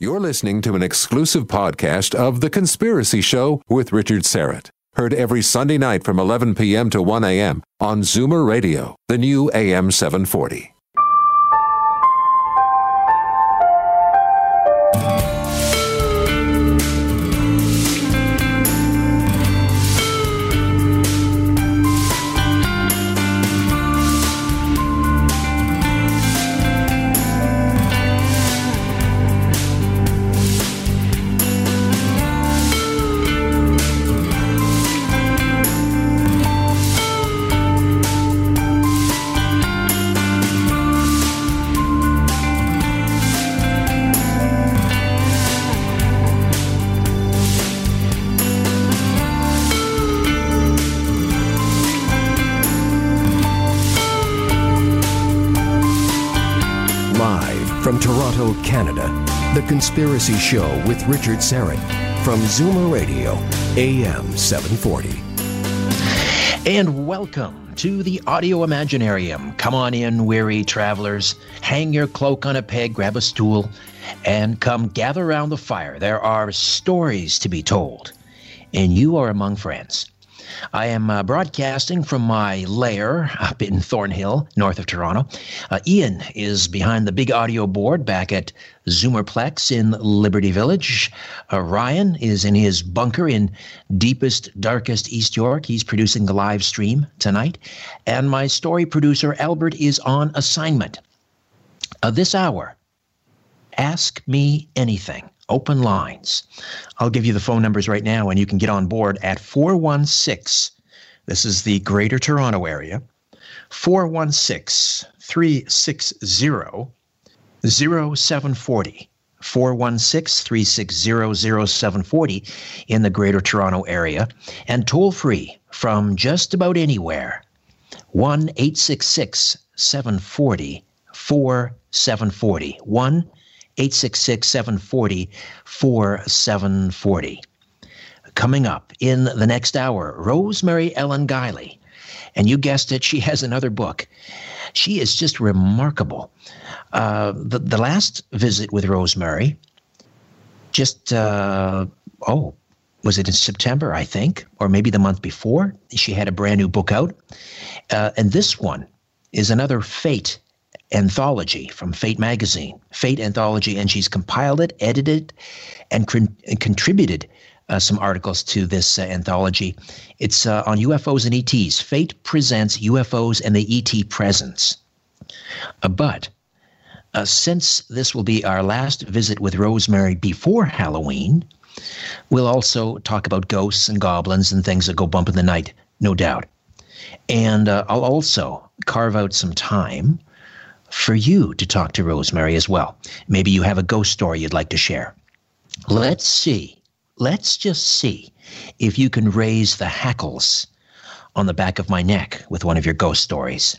You're listening to an exclusive podcast of The Conspiracy Show with Richard Syrett. Heard every Sunday night from 11 p.m. to 1 a.m. on Zoomer Radio, the new AM 740. Conspiracy Show with Richard Syrett from Zoomer Radio, AM 740. And welcome to the Audio Imaginarium. Come on in, weary travelers. Hang your cloak on a peg, grab a stool, and come gather around the fire. There are stories to be told, and you are among friends. I am uh, broadcasting from my lair up in Thornhill, north of Toronto. Uh, Ian is behind the big audio board back at Zoomerplex in Liberty Village. Uh, Ryan is in his bunker in deepest, darkest East York. He's producing the live stream tonight. And my story producer, Albert, is on assignment. Uh, this hour, ask me anything. Open lines. I'll give you the phone numbers right now, and you can get on board at 416. This is the Greater Toronto Area. 416 360 0740. 416 360 0740 in the Greater Toronto Area. And toll free from just about anywhere 1 866 740 4740. 1 866 740 4740. Coming up in the next hour, Rosemary Ellen Guiley. And you guessed it, she has another book. She is just remarkable. Uh, the, the last visit with Rosemary, just, uh, oh, was it in September, I think, or maybe the month before? She had a brand new book out. Uh, and this one is another Fate anthology from Fate magazine, Fate anthology, and she's compiled it, edited, and, con- and contributed uh, some articles to this uh, anthology. It's uh, on UFOs and ETs. Fate presents UFOs and the ET presence. Uh, but uh, since this will be our last visit with Rosemary before Halloween, we'll also talk about ghosts and goblins and things that go bump in the night, no doubt. And uh, I'll also carve out some time for you to talk to Rosemary as well. Maybe you have a ghost story you'd like to share. Let's see. Let's just see if you can raise the hackles on the back of my neck with one of your ghost stories.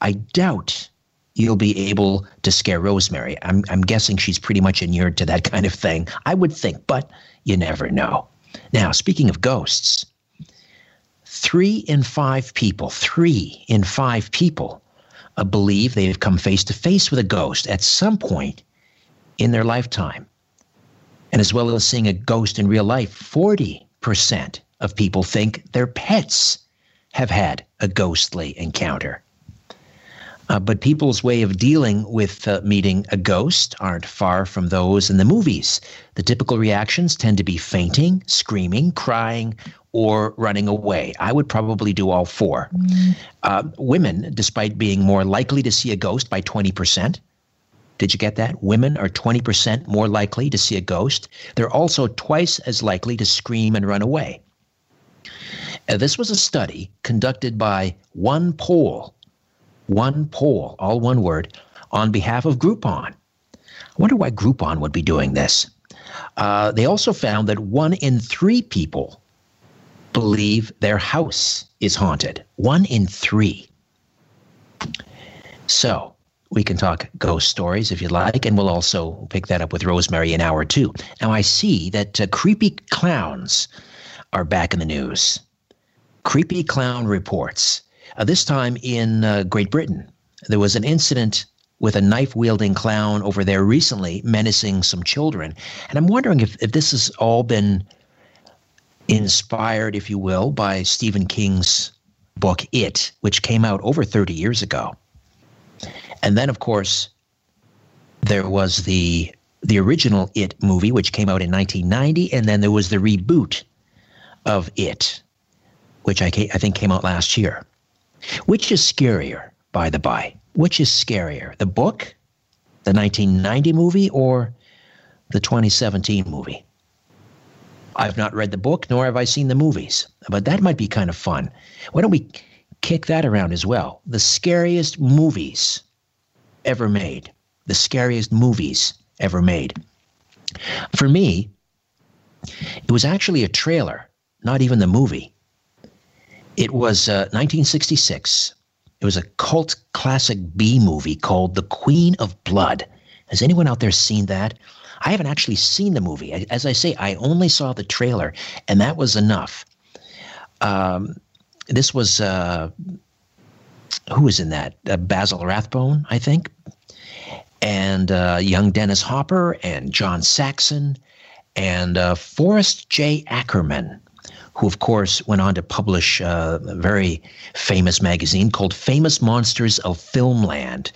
I doubt you'll be able to scare Rosemary. I'm, I'm guessing she's pretty much inured to that kind of thing. I would think, but you never know. Now, speaking of ghosts, three in five people, three in five people uh, believe they have come face to face with a ghost at some point in their lifetime. And as well as seeing a ghost in real life, 40% of people think their pets have had a ghostly encounter. Uh, but people's way of dealing with uh, meeting a ghost aren't far from those in the movies. The typical reactions tend to be fainting, screaming, crying, or running away. I would probably do all 4 Uh, women, despite being more likely to see a ghost by 20%, did you get that? Women are 20% more likely to see a ghost. They're also twice as likely to scream and run away. Uh, this was a study conducted by one poll, one poll, all one word, on behalf of Groupon. I wonder why Groupon would be doing this. Uh, they also found that one in three people believe their house is haunted. One in three. So we can talk ghost stories if you like, and we'll also pick that up with Rosemary in hour two. Now I see that uh, creepy clowns are back in the news. Creepy clown reports. Uh, this time in uh, Great Britain, there was an incident with a knife wielding clown over there recently menacing some children. And I'm wondering if, if this has all been inspired, if you will, by Stephen King's book It, which came out over 30 years ago. And then, of course, there was the the original It movie, which came out in 1990, and then there was the reboot of It, which I, I think came out last year. Which is scarier, by the by? Which is scarier, the book, the 1990 movie, or the 2017 movie? I've not read the book, nor have I seen the movies, but that might be kind of fun. Why don't we kick that around as well? The scariest movies ever made. The scariest movies ever made. For me, it was actually a trailer, not even the movie. It was uh, 1966. It was a cult classic B movie called The Queen of Blood. Has anyone out there seen that? I haven't actually seen the movie. As I say, I only saw the trailer, and that was enough. Um, this was uh, who was in that? Uh, Basil Rathbone, I think, and uh, young Dennis Hopper and John Saxon and uh, Forrest J. Ackerman who, of course, went on to publish uh, a very famous magazine called Famous Monsters of Filmland,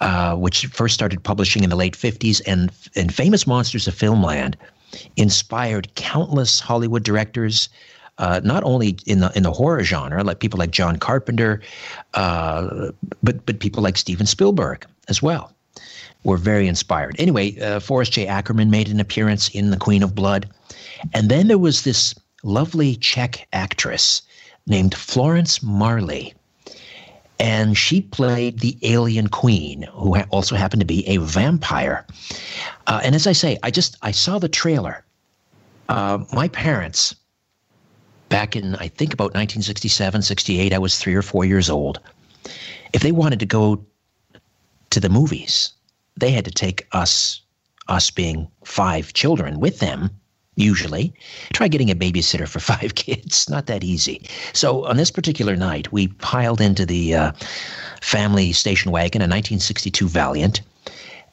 uh, which first started publishing in the late 50s. And, and Famous Monsters of Filmland inspired countless Hollywood directors. Uh, not only in the in the horror genre, like people like John Carpenter, uh, but but people like Steven Spielberg as well, were very inspired. Anyway, uh, Forrest J. Ackerman made an appearance in The Queen of Blood, and then there was this lovely Czech actress named Florence Marly. And she played the alien queen, who also happened to be a vampire. Uh, and as I say, I just I saw the trailer. Uh, my parents, back in I think about 1967, 68, I was three or four years old. If they wanted to go to the movies, they had to take us, us being five children, with them usually. Try getting a babysitter for five kids. Not that easy. So on this particular night, we piled into the uh, family station wagon, a 1962 Valiant,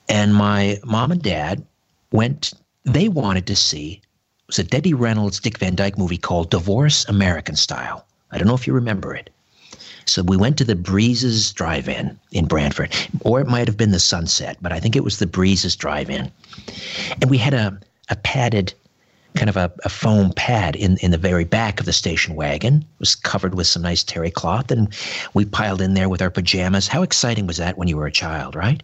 and my mom and dad went. They wanted to see it was a Debbie Reynolds, Dick Van Dyke movie called Divorce American Style. I don't know if you remember it. So we went to the Breezes Drive-In in Brantford, or it might have been the Sunset, but I think it was the Breezes Drive-In, and we had a a padded kind of a, a, foam pad in, in the very back of the station wagon. It was covered with some nice terry cloth, and we piled in there with our pajamas. How exciting was that when you were a child, right?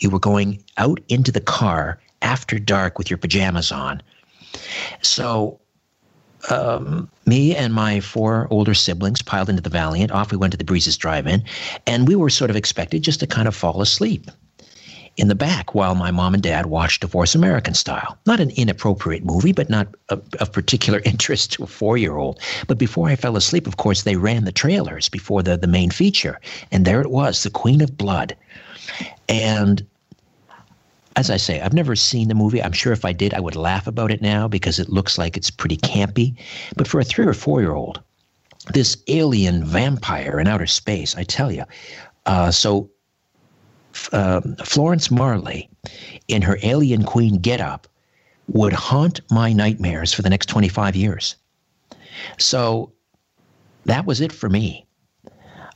You were going out into the car after dark with your pajamas on. So, um, me and my four older siblings piled into the Valiant. Off we went to the Breezes Drive In, and we were sort of expected just to kind of fall asleep in the back while my mom and dad watched Divorce American Style. Not an inappropriate movie, but not of, particular interest to a four year old. But before I fell asleep, of course, they ran the trailers before the, the main feature. And there it was, The Queen of Blood. And as I say, I've never seen the movie. I'm sure if I did, I would laugh about it now because it looks like it's pretty campy. But for a three or four year old, this alien vampire in outer space, I tell you. Uh, so uh, Florence Marly in her alien queen getup would haunt my nightmares for the next 25 years. So that was it for me.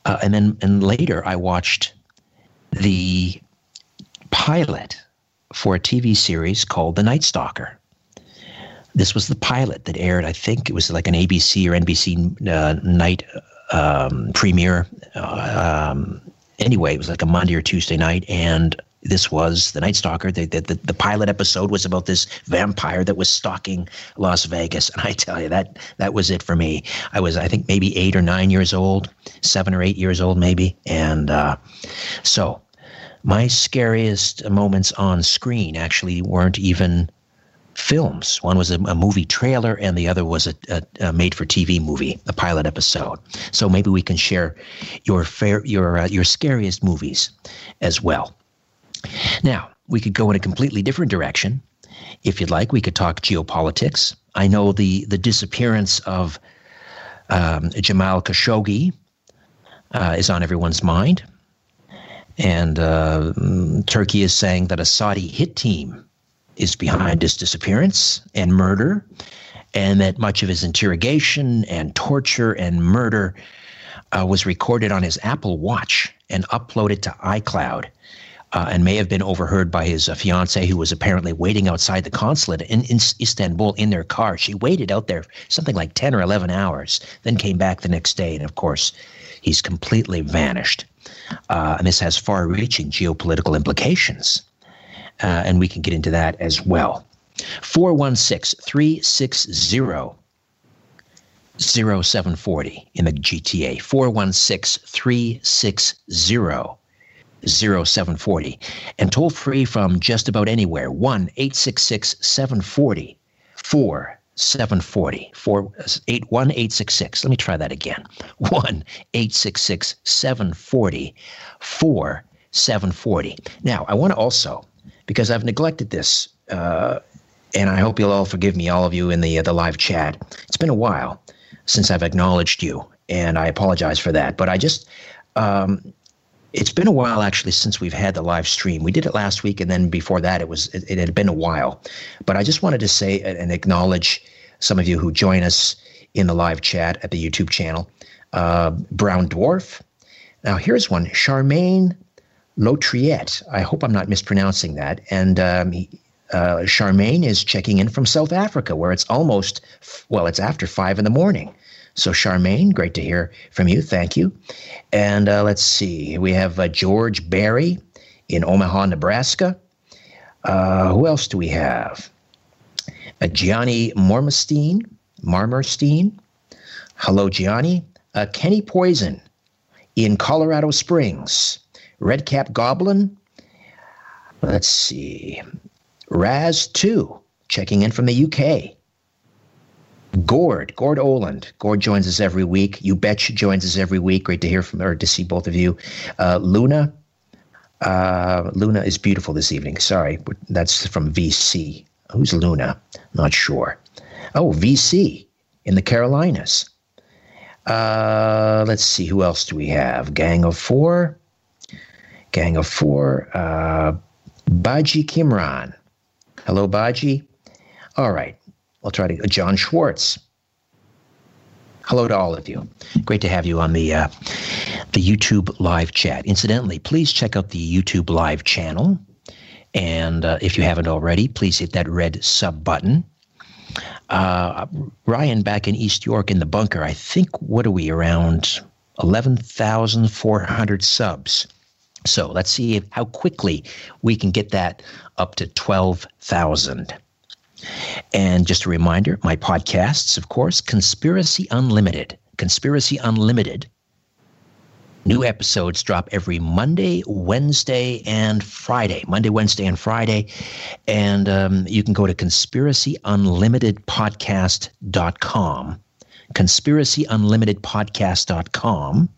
Uh, and then and later I watched the pilot for a TV series called The Night Stalker. This was the pilot that aired, I think it was like an ABC or NBC uh, night um, premiere uh, um, anyway, it was like a Monday or Tuesday night, and this was the Night Stalker. The, the, the, pilot episode was about this vampire that was stalking Las Vegas, and I tell you that that was it for me. I was, I think, maybe eight or nine years old, seven or eight years old, maybe, and uh, so my scariest moments on screen actually weren't even films. One was a, a, movie trailer, and the other was a, a, a made-for-TV movie, a pilot episode. So maybe we can share your fair, your uh, your scariest movies as well. Now we could go in a completely different direction. If you'd like, we could talk geopolitics. I know the the disappearance of um, Jamal Khashoggi uh, is on everyone's mind. And uh, Turkey is saying that a Saudi hit team is behind his disappearance and murder, and that much of his interrogation and torture and murder uh, was recorded on his Apple Watch and uploaded to iCloud. Uh, and may have been overheard by his uh, fiancee, who was apparently waiting outside the consulate in, in Istanbul in their car. She waited out there something like 10 or 11 hours, then came back the next day. And of course, he's completely vanished. Uh, and this has far reaching geopolitical implications. Uh, and we can get into that as well. 416 360 0740 in the GTA. 416 360 0740. And toll free from just about anywhere 1 866 740 4740 866. Let me try that again 1 866 740 4740. Now, I want to also, because I've neglected this, uh, and I hope you'll all forgive me, all of you in the, uh, the live chat. It's been a while since I've acknowledged you, and I apologize for that. But I just, um, it's been a while actually since we've had the live stream. We did it last week, and then before that, it was it, it had been a while. But I just wanted to say and acknowledge some of you who join us in the live chat at the YouTube channel. Uh, Brown Dwarf. Now here's one, Charmaine Lotriette. I hope I'm not mispronouncing that. And um, he, uh, Charmaine is checking in from South Africa, where it's almost, well, it's after five in the morning. So, Charmaine, great to hear from you. Thank you. And uh, let's see, we have uh, George Barry in Omaha, Nebraska. Uh, who else do we have? Uh, Gianni Mormerstein. Marmerstein. Hello, Gianni. Uh, Kenny Poison in Colorado Springs. Redcap Goblin. Let's see. Raz2 checking in from the UK. Gord, Gord Oland. Gord joins us every week. You betcha joins us every week. Great to hear from or to see both of you. Uh, Luna. Uh, Luna is beautiful this evening. Sorry, that's from VC. Who's Luna? Not sure. Oh, VC in the Carolinas. Uh, let's see, who else do we have? Gang of Four. Gang of Four. Uh, Baji Kimran. Hello, Baji. All right. I'll try to. Uh, John Schwartz. Hello to all of you. Great to have you on the uh, the YouTube live chat. Incidentally, please check out the YouTube live channel, and uh, if you haven't already, please hit that red sub button. Uh, Ryan, back in East York in the bunker, I think what are we around eleven thousand four hundred subs. So let's see how quickly we can get that up to 12,000. And just a reminder my podcasts, of course, Conspiracy Unlimited. Conspiracy Unlimited. New episodes drop every Monday, Wednesday, and Friday. Monday, Wednesday, and Friday. And um, you can go to conspiracyunlimitedpodcast.com conspiracyunlimitedpodcast.com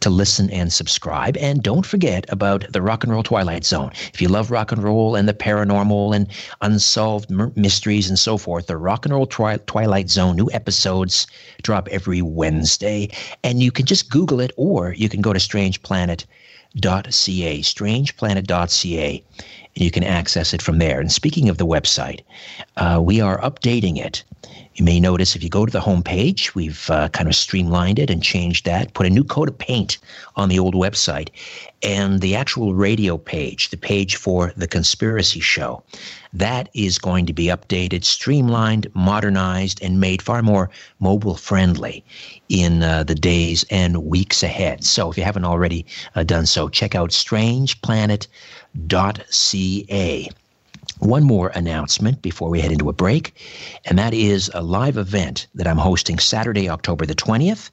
to listen and subscribe. And don't forget about the Rock and Roll Twilight Zone. If you love rock and roll and the paranormal and unsolved mysteries and so forth, the Rock and Roll Twi- Twilight Zone new episodes drop every Wednesday. And you can just Google it or you can go to strangeplanet.ca, strangeplanet.ca, and you can access it from there. And speaking of the website, uh, we are updating it you may notice if you go to the homepage, we've uh, kind of streamlined it and changed that, put a new coat of paint on the old website, and the actual radio page, the page for the conspiracy show, that is going to be updated, streamlined, modernized, and made far more mobile friendly in uh, the days and weeks ahead. So if you haven't already uh, done so, check out strangeplanet.ca one more announcement before we head into a break, and that is a live event that I'm hosting Saturday, October the 20th.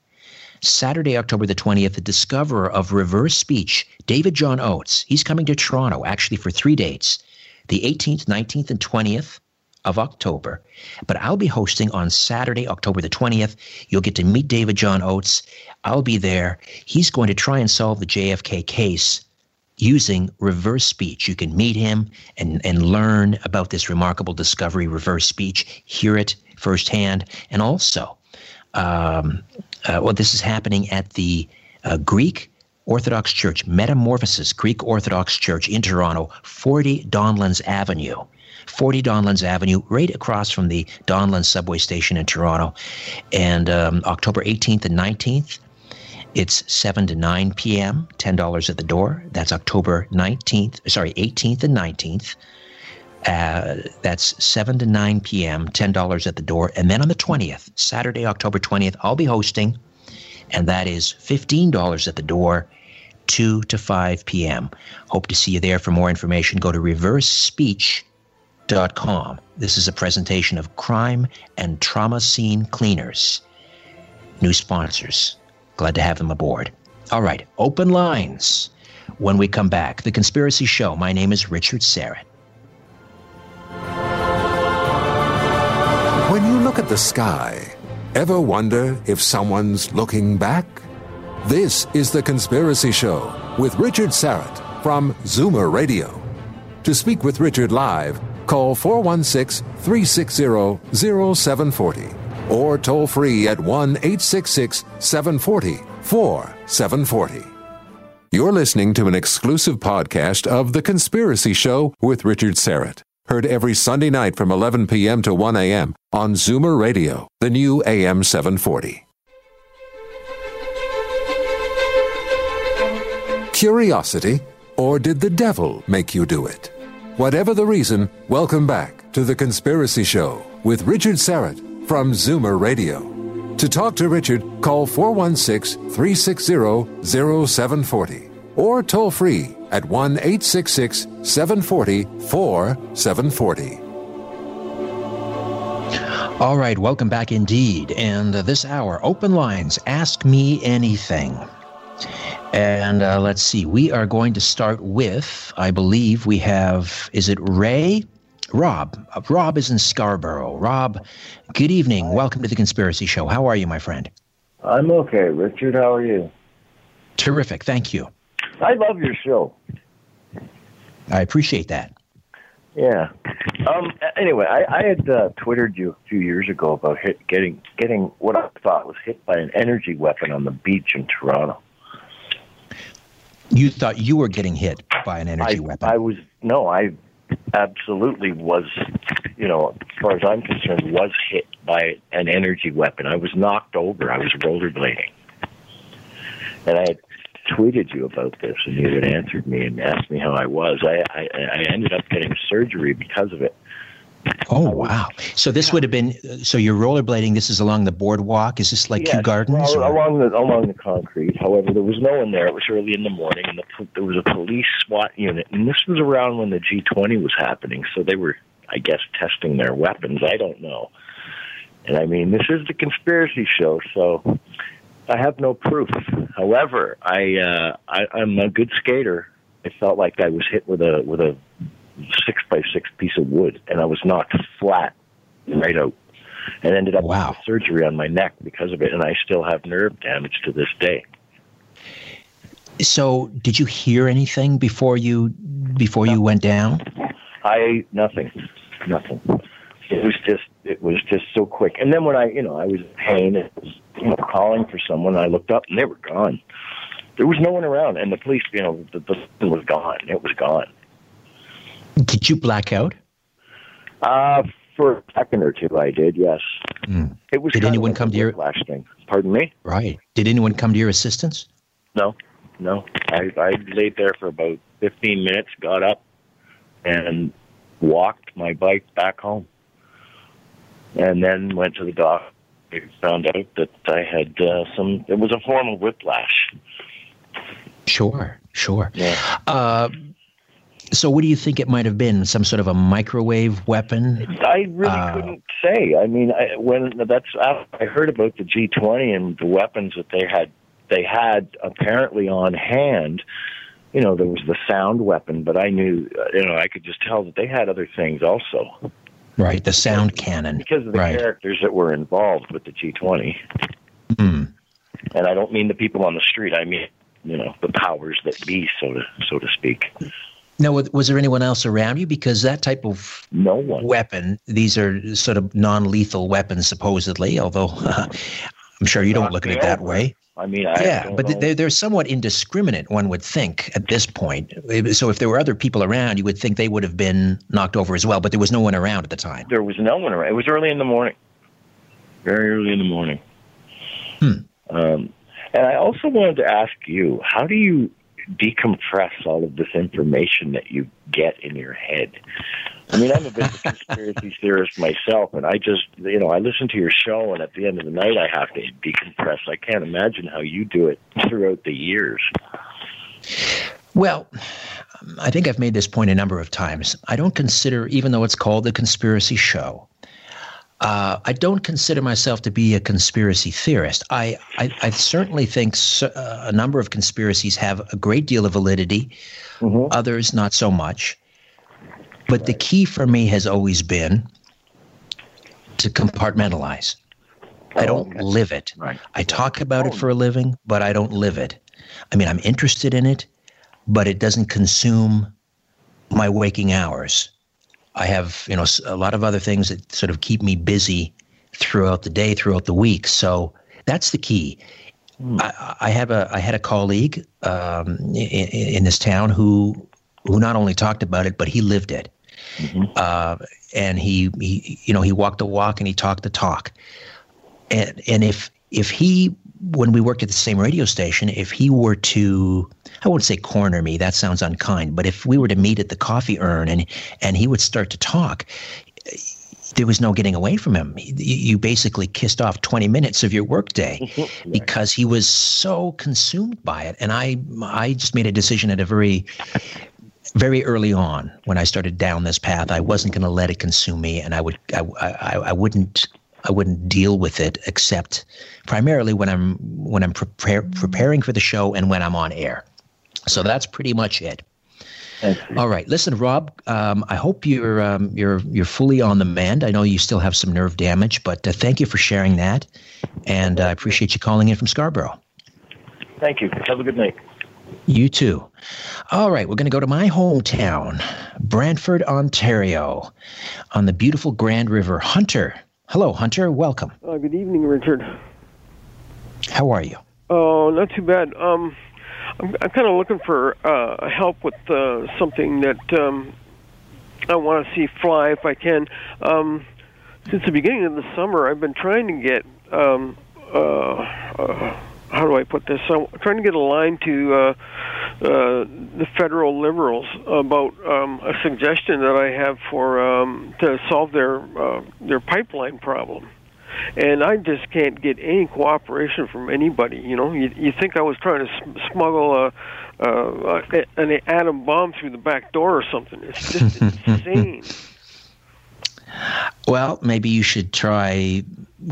Saturday, October the 20th, the discoverer of reverse speech, David John Oates. He's coming to Toronto actually for three dates the 18th, 19th, and 20th of October. But I'll be hosting on Saturday, October the 20th. You'll get to meet David John Oates. I'll be there. He's going to try and solve the JFK case using reverse speech. You can meet him and, and learn about this remarkable discovery, reverse speech, hear it firsthand. And also, um, uh, well, this is happening at the uh, Greek Orthodox Church, Metamorphosis Greek Orthodox Church in Toronto, 40 Donlands Avenue. 40 Donlands Avenue, right across from the Donlands subway station in Toronto. And um, October 18th and 19th, it's 7 to 9 p.m., $10 at the door. That's October 19th, sorry, 18th and 19th. Uh, that's 7 to 9 p.m., $10 at the door. And then on the 20th, Saturday, October 20th, I'll be hosting, and that is $15 at the door, 2 to 5 p.m. Hope to see you there. For more information, go to reversespeech.com. This is a presentation of Crime and Trauma Scene Cleaners. New sponsors. Glad to have them aboard. All right, open lines. When we come back, The Conspiracy Show. My name is Richard Syrett. When you look at the sky, ever wonder if someone's looking back? This is The Conspiracy Show with Richard Syrett from Zoomer Radio. To speak with Richard live, call 416 360 0740 or toll free at 1 866 740 4740. You're listening to an exclusive podcast of The Conspiracy Show with Richard Syrett. Heard every Sunday night from 11 p.m. to 1 a.m. on Zoomer Radio, the new AM 740. Curiosity, or did the devil make you do it? Whatever the reason, welcome back to The Conspiracy Show with Richard Syrett from Zoomer Radio. To talk to Richard, call 416 360 0740 or toll free at 1 866 740 4740. All right, welcome back indeed. And uh, this hour, open lines, ask me anything. And uh, let's see, we are going to start with, I believe we have, is it Ray? Rob. Uh, Rob is in Scarborough. Rob, good evening. Welcome to the Conspiracy Show. How are you, my friend? I'm okay, Richard. How are you? Terrific. Thank you. I love your show. I appreciate that. Yeah. Um. Anyway, I, I had uh, twittered you a few years ago about hit, getting getting what I thought was hit by an energy weapon on the beach in Toronto. You thought you were getting hit by an energy I, weapon. I was no, I absolutely was. You know, as far as I'm concerned, was hit by an energy weapon. I was knocked over. I was rollerblading, and I had tweeted you about this, and you had answered me and asked me how I was. I I, I ended up getting surgery because of it. Oh, wow. So this would have been, so you're rollerblading. This is along the boardwalk. Is this like Kew Gardens? well, along the along the concrete. However, there was no one there. It was early in the morning, and the, there was a police SWAT unit. And this was around when the G20 was happening, so they were, I guess, testing their weapons. I don't know. And I mean, this is the conspiracy show, so I have no proof. However, I, uh, I I'm a good skater. I felt like I was hit with a with a six by six piece of wood, and I was knocked flat right out, and ended up Wow. with surgery on my neck because of it. And I still have nerve damage to this day. so did you hear anything before you before you went down? I nothing, nothing. It was just it was just so quick. And then when I you know I was in pain, it was you know calling for someone. I looked up and they were gone. There was no one around, and the police you know the, the thing was gone. It was gone. Did you black out? Uh, for a second or two, I did. Yes. Mm. It was. Did anyone come to your- whiplash thing? Pardon me. Right. Did anyone come to your assistance? No, no. I I laid there for about fifteen minutes, got up, and walked my bike back home, and then went to the doctor. I found out that I had uh, some. It was a form of whiplash. Sure, sure. Yeah. Uh, so, what do you think it might have been? Some sort of a microwave weapon? I really Uh, couldn't say. I mean, I, when that's I heard about the G twenty and the weapons that they had, they had apparently on hand. You know, there was the sound weapon, but I knew, you know, I could just tell that they had other things also Right, the sound cannon. because of the Right. characters that were involved with the G twenty. Hmm. And I don't mean the people on the street. I mean, you know, the powers that be, so to so to speak. Now, was, there anyone else around you? Because that type of No one. weapon, these are sort of non lethal weapons, supposedly, although I'm sure you don't look at it that way. I mean, I yeah, but they're, they're somewhat indiscriminate, one would think, at this point. So if there were other people around, you would think they would have been knocked over as well, but there was no one around at the time. There was no one around. It was early in the morning, very early in the morning. Hmm. Um, and I also wanted to ask you, how do you decompress all of this information that you get in your head? I mean, I'm a bit of a conspiracy theorist myself, and I just, you know, I listen to your show, and at the end of the night, I have to decompress. I can't imagine how you do it throughout the years. Well, um, I think I've made this point a number of times. I don't consider, even though it's called the conspiracy show, uh, I don't consider myself to be a conspiracy theorist. I, I, I certainly think so, uh, a number of conspiracies have a great deal of validity, mm-hmm. others not so much. But the key for me has always been to compartmentalize. I don't oh, live it. Right. I talk about it for a living, but I don't live it. I mean, I'm interested in it, but it doesn't consume my waking hours. I have, you know, a lot of other things that sort of keep me busy throughout the day, throughout the week. So that's the key. Hmm. I, I, have a I had a colleague um, in, in, this town who who not only talked about it, but he lived it. Mm-hmm. Uh, and he, he, you know, he walked the walk and he talked the talk. And and if if he, when we worked at the same radio station, if he were to, I wouldn't say corner me, that sounds unkind, but if we were to meet at the coffee urn and and he would start to talk, there was no getting away from him. You basically kissed off 20 minutes of your workday because he was so consumed by it. And I, I just made a decision at a very very early on when I started down this path, I wasn't going to let it consume me, and I would I, I, I wouldn't I wouldn't deal with it except primarily when I'm when I'm prepare, preparing for the show and when I'm on air. So that's pretty much it. All right, listen, Rob. Um, I hope you're um, you're you're fully on the mend. I know you still have some nerve damage, but uh, thank you for sharing that, and uh, I appreciate you calling in from Scarborough. Thank you. Have a good night. You too. All right, we're going to go to my hometown, Brantford, Ontario, on the beautiful Grand River. Hunter. Hello, Hunter. Welcome. Uh, good evening, Richard. How are you? Oh, not too bad. Um, I'm, I'm kind of looking for uh, help with uh, something that um, I want to see fly if I can. Um, since the beginning of the summer, I've been trying to get um, uh, uh, how do I put this? I'm trying to get a line to uh, uh, the federal liberals about um, a suggestion that I have for um, to solve their uh, their pipeline problem. And I just can't get any cooperation from anybody. You know, you, you think I was trying to smuggle a, uh, an atom bomb through the back door or something? It's just insane. Well, maybe you should try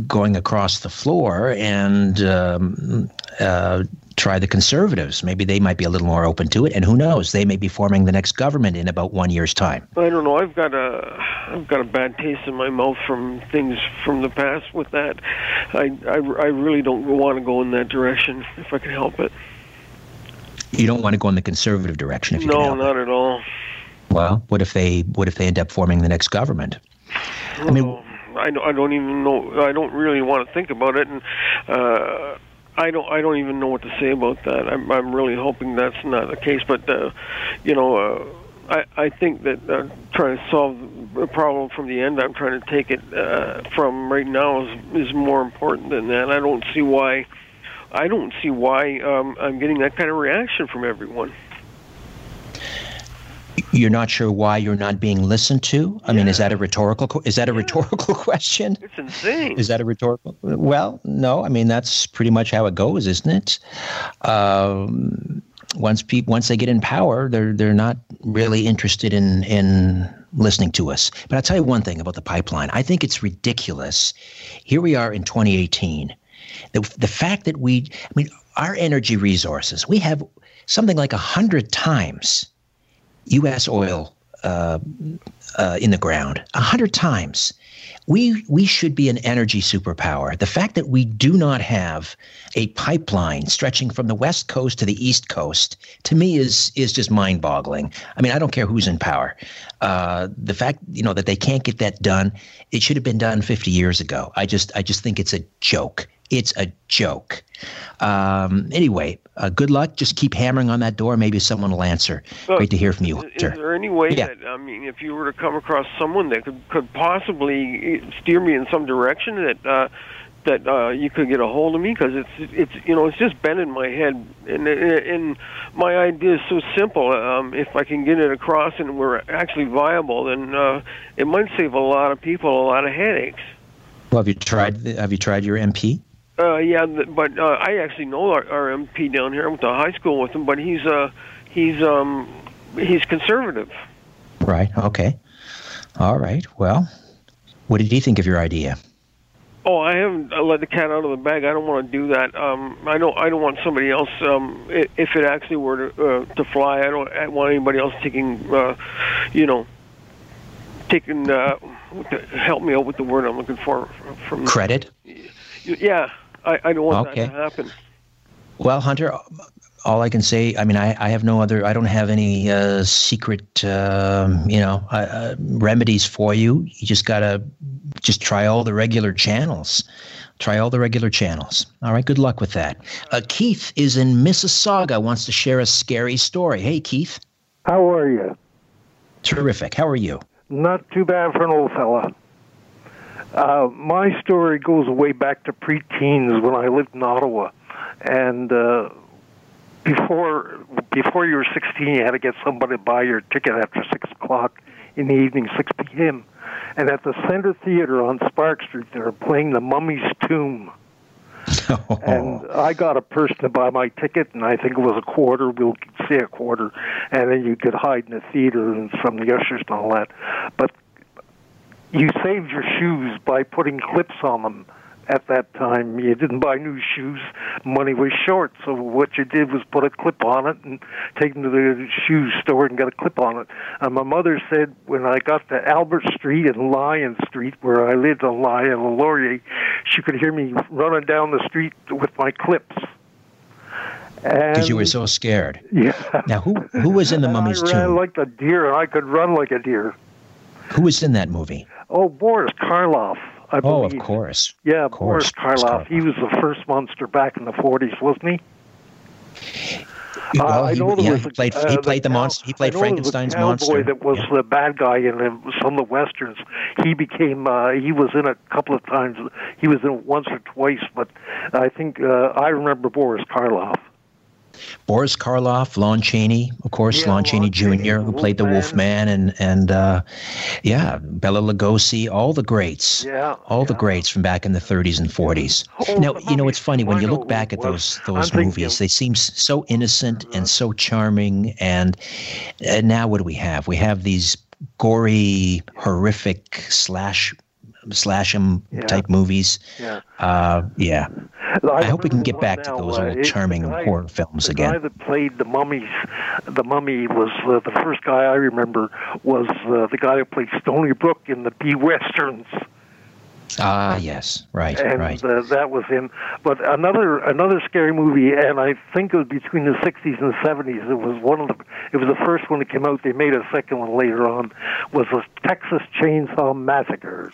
going across the floor and um, uh, try the conservatives. Maybe they might be a little more open to it, and who knows? They may be forming the next government in about one year's time. I don't know. I've got a I've got a bad taste in my mouth from things from the past with that. I I, I really don't want to go in that direction if I can help it. You don't want to go in the conservative direction if you no, can help not it. at all. Well, what if they what if they end up forming the next government? I mean, I don't, I don't even know. I don't really want to think about it, and uh, I don't. I don't even know what to say about that. I'm, I'm really hoping that's not the case. But uh, you know, uh, I, I think that uh, trying to solve the problem from the end, I'm trying to take it uh, from right now is is more important than that. I don't see why. I don't see why um, I'm getting that kind of reaction from everyone you're not sure why you're not being listened to? I yeah. mean, is that a rhetorical is that a yeah. rhetorical question? It's insane. Is that a rhetorical? Well, no. I mean, that's pretty much how it goes, isn't it? Um, once people once they get in power, they're they're not really interested in in listening to us. But I'll tell you one thing about the pipeline. I think it's ridiculous. Here we are in 2018. The the fact that we, I mean, our energy resources, we have something like a hundred times U.S. oil uh, uh, in the ground a hundred times. We we should be an energy superpower. The fact that we do not have a pipeline stretching from the west coast to the east coast, to me, is is just mind-boggling. I mean, I don't care who's in power. Uh, the fact you know that they can't get that done, it should have been done 50 years ago. I just I just think it's a joke. It's a joke. Um, anyway, uh, good luck. Just keep hammering on that door. Maybe someone will answer. Uh, Great to hear from you, Is, Hunter. is there any way Yeah. that I mean, if you were to come across someone that could could possibly steer me in some direction that uh, that uh, you could get a hold of me because it's it's you know it's just been in my head and and my idea is so simple. Um, if I can get it across and we're actually viable, then uh, it might save a lot of people a lot of headaches. Well, have you tried? Have you tried your MP? Uh, yeah, but uh, I actually know our, our MP down here. I went to high school with him, but he's uh he's um he's conservative. Right. Okay. All right. Well, what did he think of your idea? Oh, I haven't uh, let the cat out of the bag. I don't want to do that. Um, I don't. I don't want somebody else. Um, if it actually were to uh, to fly, I don't I want anybody else taking, uh, you know, taking. Uh, help me out with the word I'm looking for. From Credit? yeah, I, I don't want Okay. that to happen. Well, Hunter, all I can say, I mean, I, I have no other, I don't have any uh, secret, um, you know, uh, uh, remedies for you. You just got to just try all the regular channels. Try all the regular channels. All right, good luck with that. Uh, Keith is in Mississauga, wants to share a scary story. Hey, Keith. How are you? Terrific. How are you? Not too bad for an old fella. Uh, my story goes way back to preteens when I lived in Ottawa, and uh, before before you were 16, you had to get somebody to buy your ticket after six o'clock in the evening, 6 p.m. And at the Center Theater on Spark Street, they were playing The Mummy's Tomb. And I got a person to buy my ticket, and I think it was a quarter. We'll say a quarter, and then you could hide in the theater and from the ushers and all that. But you saved your shoes by putting clips on them. At that time, you didn't buy new shoes. Money was short, so what you did was put a clip on it and take them to the shoe store and get a clip on it. And my mother said when I got to Albert Street and Lyon Street, where I lived on Lyon and Laurier, she could hear me running down the street with my clips. Because you were so scared. yeah. Now, who who was in the Mummy's I ran tomb? like a deer, I could run like a deer. Who was in that movie? Oh, Boris Karloff. I believe. Oh, believe. of course. Yeah, course, Boris Karloff. He was the first monster back in the 40s, wasn't he? Uh, Well, I he, yeah, was he played. uh, he played the cow- monster. He played I know there was a Frankenstein's cowboy monster. that was Yeah. the bad guy in uh, some of the westerns. He became. Uh, he was in a couple of times. He was in it once or twice, but I think uh, I remember Boris Karloff. Boris Karloff, Lon Chaney, of course, Yeah, Lon Chaney Jr., who played the Wolfman, and and uh, yeah, Bela Lugosi, all the greats, Yeah, all the greats from back in the 30s and 40s. Oh, now, you know, it's funny when you look back at those those I'm movies; thinking- they seem so innocent and so charming. And, and now, what do we have? We have these gory, horrific slash slash 'em Yeah. type movies. Yeah. Uh, yeah. I hope we can get back to those uh, old it's charming guy- horror films the again. guy that played the mummies, the mummy was uh, the first guy I remember was uh, the guy that played Stony Brooke in the B westerns, Ah, yes, right, and right. uh, that was him. But another another scary movie, and I think it was between the '60s and the '70s. It was one of the. It was the first one that came out. They made a second one later on. Was the Texas Chainsaw Massacre.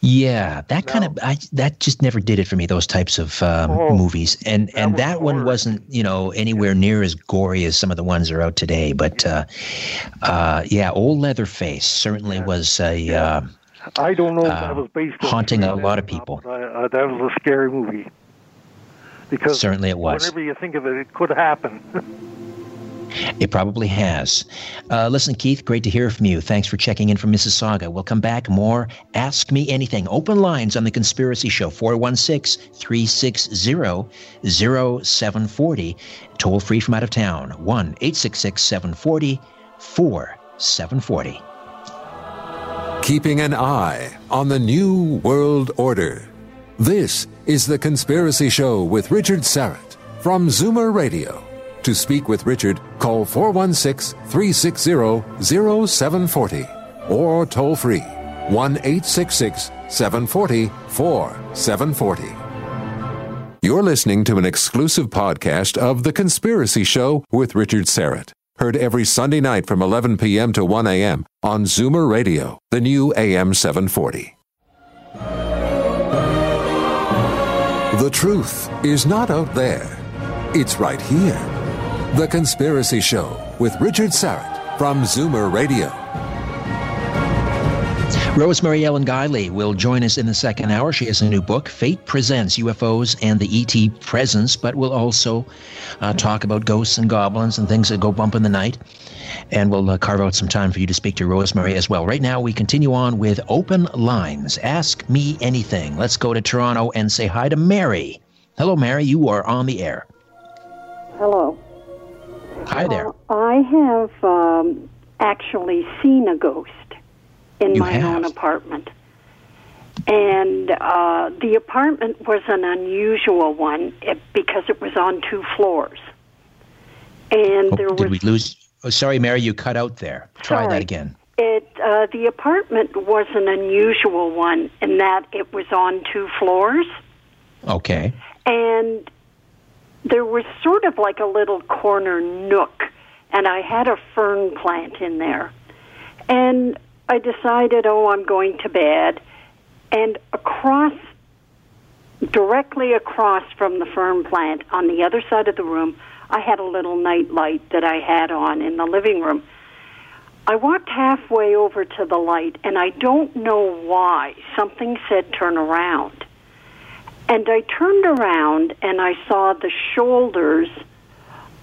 Yeah, that kind of I, that just never did it for me. Those types of um, Oh, movies, and and that one horror. wasn't you know anywhere near as gory as some of the ones that are out today. But uh, uh, yeah, old Leatherface certainly was a. Uh, I don't know if Uh, that was based on haunting a lot of people. not, but I, uh, that was a scary movie. Because Certainly it was. Whenever you think of it, it could happen. It probably has. Uh, listen, Keith, great to hear from you. Thanks for checking in from Mississauga. We'll come back more. Ask me anything. Open lines on The Conspiracy Show 416 360 0740. Toll free from out of town 1 866 740 4740. Keeping an eye on the New World Order. This is The Conspiracy Show with Richard Syrett from Zoomer Radio. To speak with Richard, call 416 360 0740 or toll free 1 866 740 4740. You're listening to an exclusive podcast of The Conspiracy Show with Richard Syrett. Heard every Sunday night from 11 p.m. to 1 a.m. on Zoomer Radio, the new AM 740. The truth is not out there, it's right here. The Conspiracy Show with Richard Syrett from Zoomer Radio. Rosemary Ellen Guiley will join us in the second hour. She has a new book, Fate Presents UFOs and the ET Presence, but we'll also uh, talk about ghosts and goblins and things that go bump in the night. And we'll uh, carve out some time for you to speak to Rosemary as well. Right now, we continue on with open lines. Ask me anything. Let's go to Toronto and say hi to Mary. Hello, Mary. You are on the air. Hello. Hi there. Uh, I have um, actually seen a ghost in You my have? own apartment. And uh, the apartment was an unusual one because it was on two floors. And Oh, there did we lose? Oh, sorry, Mary, you cut out there. Try that again. it. Uh, the apartment was an unusual one in that it was on two floors. Okay. and there was sort of like a little corner nook and i had a fern plant in there and i decided oh i'm going to bed and across directly across from the fern plant on the other side of the room i had a little night light that i had on in the living room I walked halfway over to the light, and I don't know why. Something said turn around. And I turned around and I saw the shoulders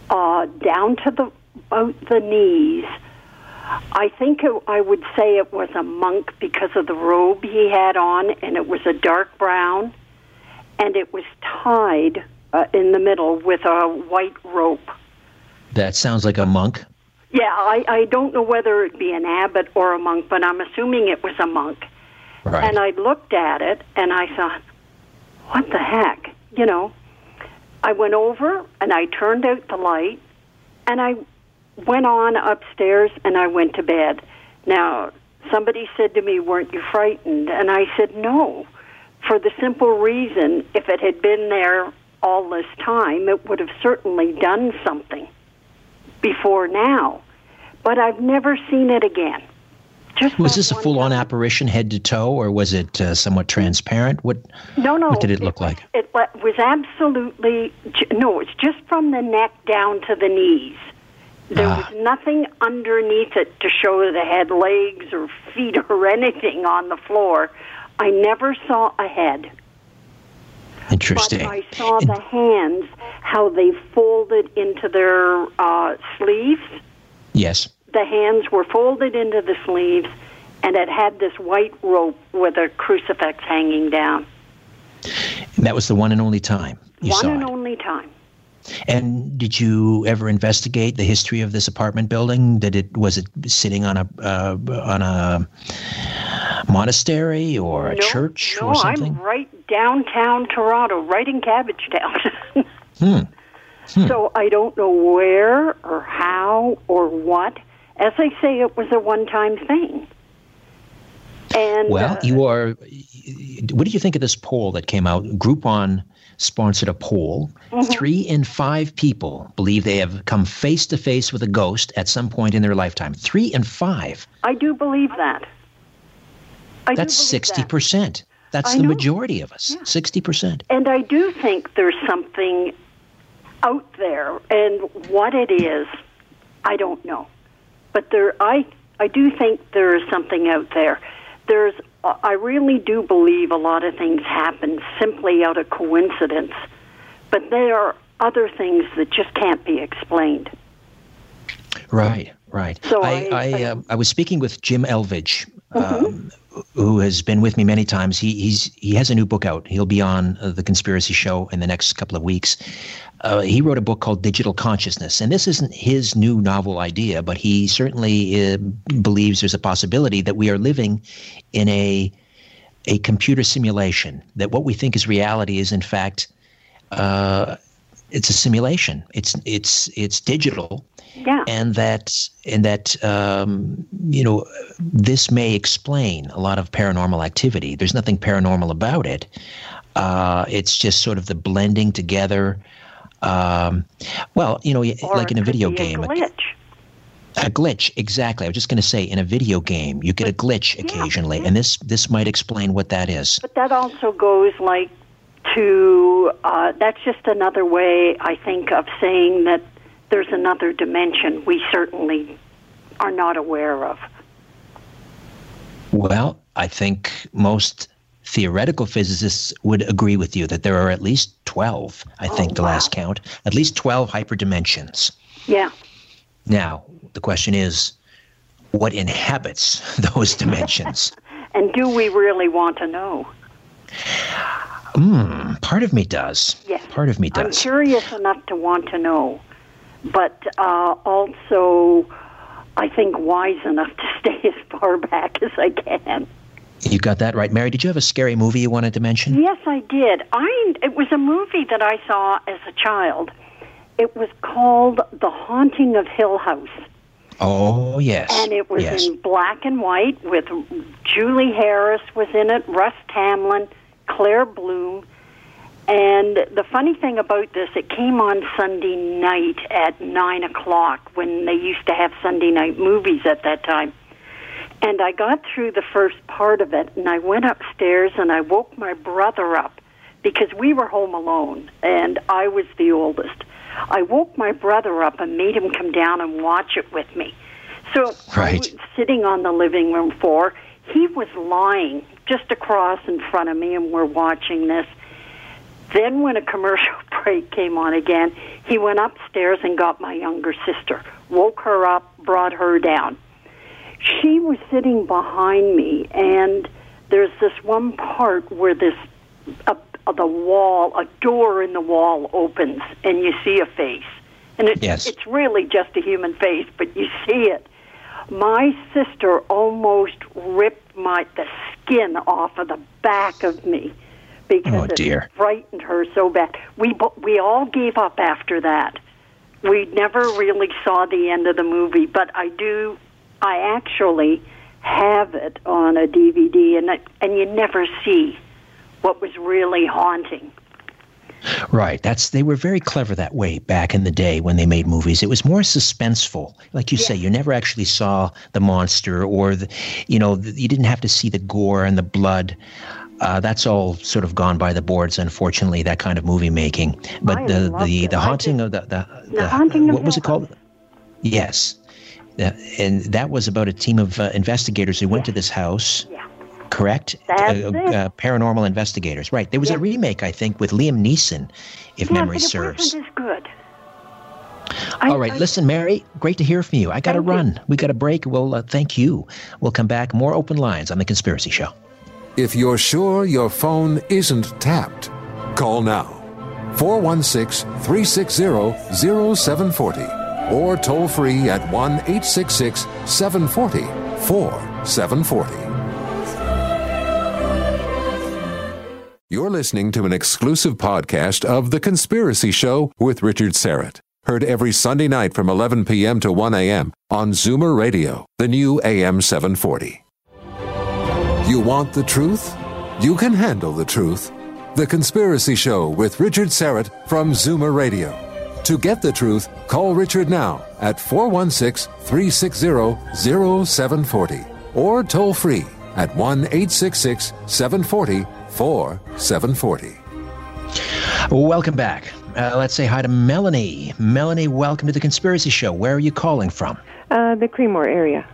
uh, down to the about the knees. I think it, I would say it was a monk because of the robe he had on, and it was a dark brown, and it was tied uh, in the middle with a white rope. That sounds like a monk. Yeah, I, I don't know whether it'd be an abbot or a monk, but I'm assuming it was a monk. Right. And I looked at it and I thought, what the heck? You know, I went over and I turned out the light and I went on upstairs and I went to bed. Now, somebody said to me, Weren't you frightened? And I said, No, for the simple reason if it had been there all this time, it would have certainly done something before now. But I've never seen it again. Just was this a full-on time. apparition, head to toe, or was it uh, somewhat transparent? What? No, no. What did it look like? It was absolutely no. It's just from the neck down to the knees. There Ah. was nothing underneath it to show that it had legs or feet or anything on the floor. I never saw a head, Interesting. but I saw the hands how they folded into their uh, sleeves. yes. The hands were folded into the sleeves, and it had this white rope with a crucifix hanging down. And that was the one and only time you One saw and it. only time. And did you ever investigate the history of this apartment building? Did it was it sitting on a uh, on a monastery or a no, church no, or something? I'm right downtown Toronto, right in Cabbagetown. Hmm. So I don't know where or how or what. As I say, it was a one-time thing. And Well, uh, you are. What do you think of this poll that came out? Groupon sponsored a poll. Mm-hmm. Three in five people believe they have come face to face with a ghost at some point in their lifetime. Three in five. I do believe that. I That's sixty that. percent. That's I the know. majority of us. Sixty percent. And I do think there's something out there, and what it is, I don't know. But there, I, I do think there is something out there. There's, I really do believe a lot of things happen simply out of coincidence, but there are other things that just can't be explained. Right, right. So I I- I, Mm-hmm. uh, I was speaking with Jim Elvidge, um, who has been with me many times. He he's he has a new book out. He'll be on uh, the Conspiracy Show in the next couple of weeks. Uh, he wrote a book called Digital Consciousness, and this isn't his new novel idea, but he certainly uh, believes there's a possibility that we are living in a a computer simulation. That what we think is reality is in fact uh, it's a simulation. It's it's it's digital Yeah. and that and that um, you know this may explain a lot of paranormal activity. There's nothing paranormal about it. Uh, it's just sort of the blending together. Um, well, you know, Or like in a video game, A glitch. a glitch. Exactly. I was just going to say, in a video game, you get a glitch occasionally, and this this might explain what that is. But that also goes like to uh, that's just another way I think of saying that there's another dimension we certainly are not aware of. Well, I think most theoretical physicists would agree with you that there are at least 12, I oh, think, the wow. last count, at least 12 hyperdimensions. Yeah. Now, the question is what inhabits those dimensions? and do we really want to know? Mm, part of me does. Yes. Part of me does. I'm curious enough to want to know, but uh, also, I think wise enough to stay as far back as I can. You got that right, Mary. Did you have a scary movie you wanted to mention? Yes, I did. I it was a movie that I saw as a child. It was called The Haunting of Hill House. Oh yes, and it was yes. in black and white with Julie Harris was in it, Russ Tamblyn, Claire Bloom, and the funny thing about this, it came on Sunday night at nine o'clock when they used to have Sunday night movies at that time. And I got through the first part of it, and I went upstairs and I woke my brother up because we were home alone, and I was the oldest. I woke my brother up and made him come down and watch it with me. So right. I was sitting on the living room floor. He was lying just across in front of me, and we're watching this. Then, when a commercial break came on again, he went upstairs and got my younger sister, woke her up, brought her down. She was sitting behind me, and there's this one part where this a uh, the wall, a door in the wall opens, and you see a face. And it, yes. it's really just a human face, but you see it. My sister almost ripped my the skin off of the back of me because oh, dear. it frightened her so bad. We we all gave up after that. We never really saw the end of the movie, but I do. I actually have it on a DVD, and and you never see what was really haunting. Right. That's they were very clever that way back in the day when they made movies. It was more suspenseful. Like you Yes. say, you never actually saw the monster or the you know, the, you didn't have to see the gore and the blood. Uh, that's all sort of gone by the boards, unfortunately. That kind of movie making, but the the it. the haunting of the the, The Haunting of what was it called? Yes, and that was about a team of uh, investigators who went to this house. Yeah. Correct, That's uh, it. uh, paranormal investigators. Right. There was Yeah. a remake, I think, with Liam Neeson, if yeah, memory but it serves. wasn't as good. I- All right, I- listen, Mary, great to hear from you. I got to Thank you. run. We got a break. We'll uh, thank you. We'll come back. More open lines on the Conspiracy Show. If you're sure your phone isn't tapped, call now 416 360 0740 or toll free at 1 866 740 4740. You're listening to an exclusive podcast of The Conspiracy Show with Richard Syrett. Heard every Sunday night from 11 p.m. to 1 a.m. on Zoomer Radio, the new AM 740. You want the truth? You can handle the truth. The Conspiracy Show with Richard Syrett from Zoomer Radio. To get the truth, call Richard now at 416 360 0740 or toll free at 1 866 740 4740. Welcome back. Uh, let's say hi to Melanie. Melanie, welcome to the Conspiracy Show. Where are you calling from? Uh, the Creemore area.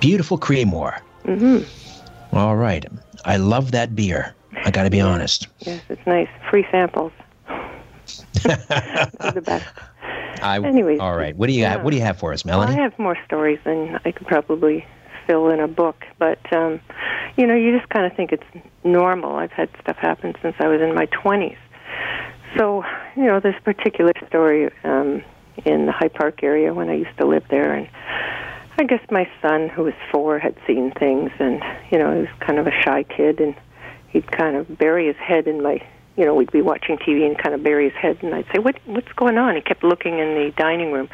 Beautiful Creemore. Mm-hmm. All right. I love that beer. I got to be honest. Yes, it's nice. Free samples. The best. I, Anyways, all right. What do you have? What do you have for us, Well, I have more stories than I could probably fill in a book, but um, you know, you just kind of think it's normal. I've had stuff happen since I was in my twenties. So, you know, this particular story um, in the High Park area when I used to live there, and I guess my son, who was four, had seen things, and you know, he was kind of a shy kid, and he'd kind of bury his head in my. You know, we'd be watching TV and kind of bury his head, and I'd say, "What? What's going on?" He kept looking in the dining room,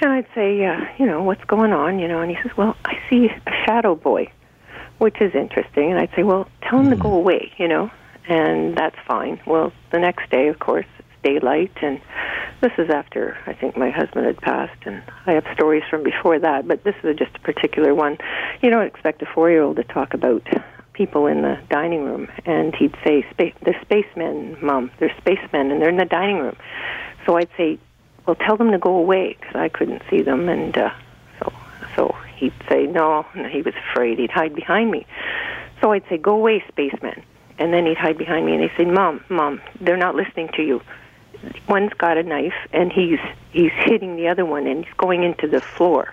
and I'd say, uh, "You know, what's going on?" You know, and he says, "Well, I see a shadow boy," which is interesting, and I'd say, "Well, tell him to go away," you know, and that's fine. Well, the next day, of course, it's daylight, and this is after I think my husband had passed, and I have stories from before that, but this is just a particular one. You don't expect a four-year-old to talk about people in the dining room, and he'd say, "They're spacemen, Mom. They're spacemen, and they're in the dining room." So I'd say, "Well, tell them to go away," because I couldn't see them, and uh, so so he'd say no, and he was afraid. He'd hide behind me. So I'd say, "Go away, spaceman. and then he'd hide behind me, and he'd say, "Mom, Mom, they're not listening to you." One's got a knife, and he's he's hitting the other one, and he's going into the floor.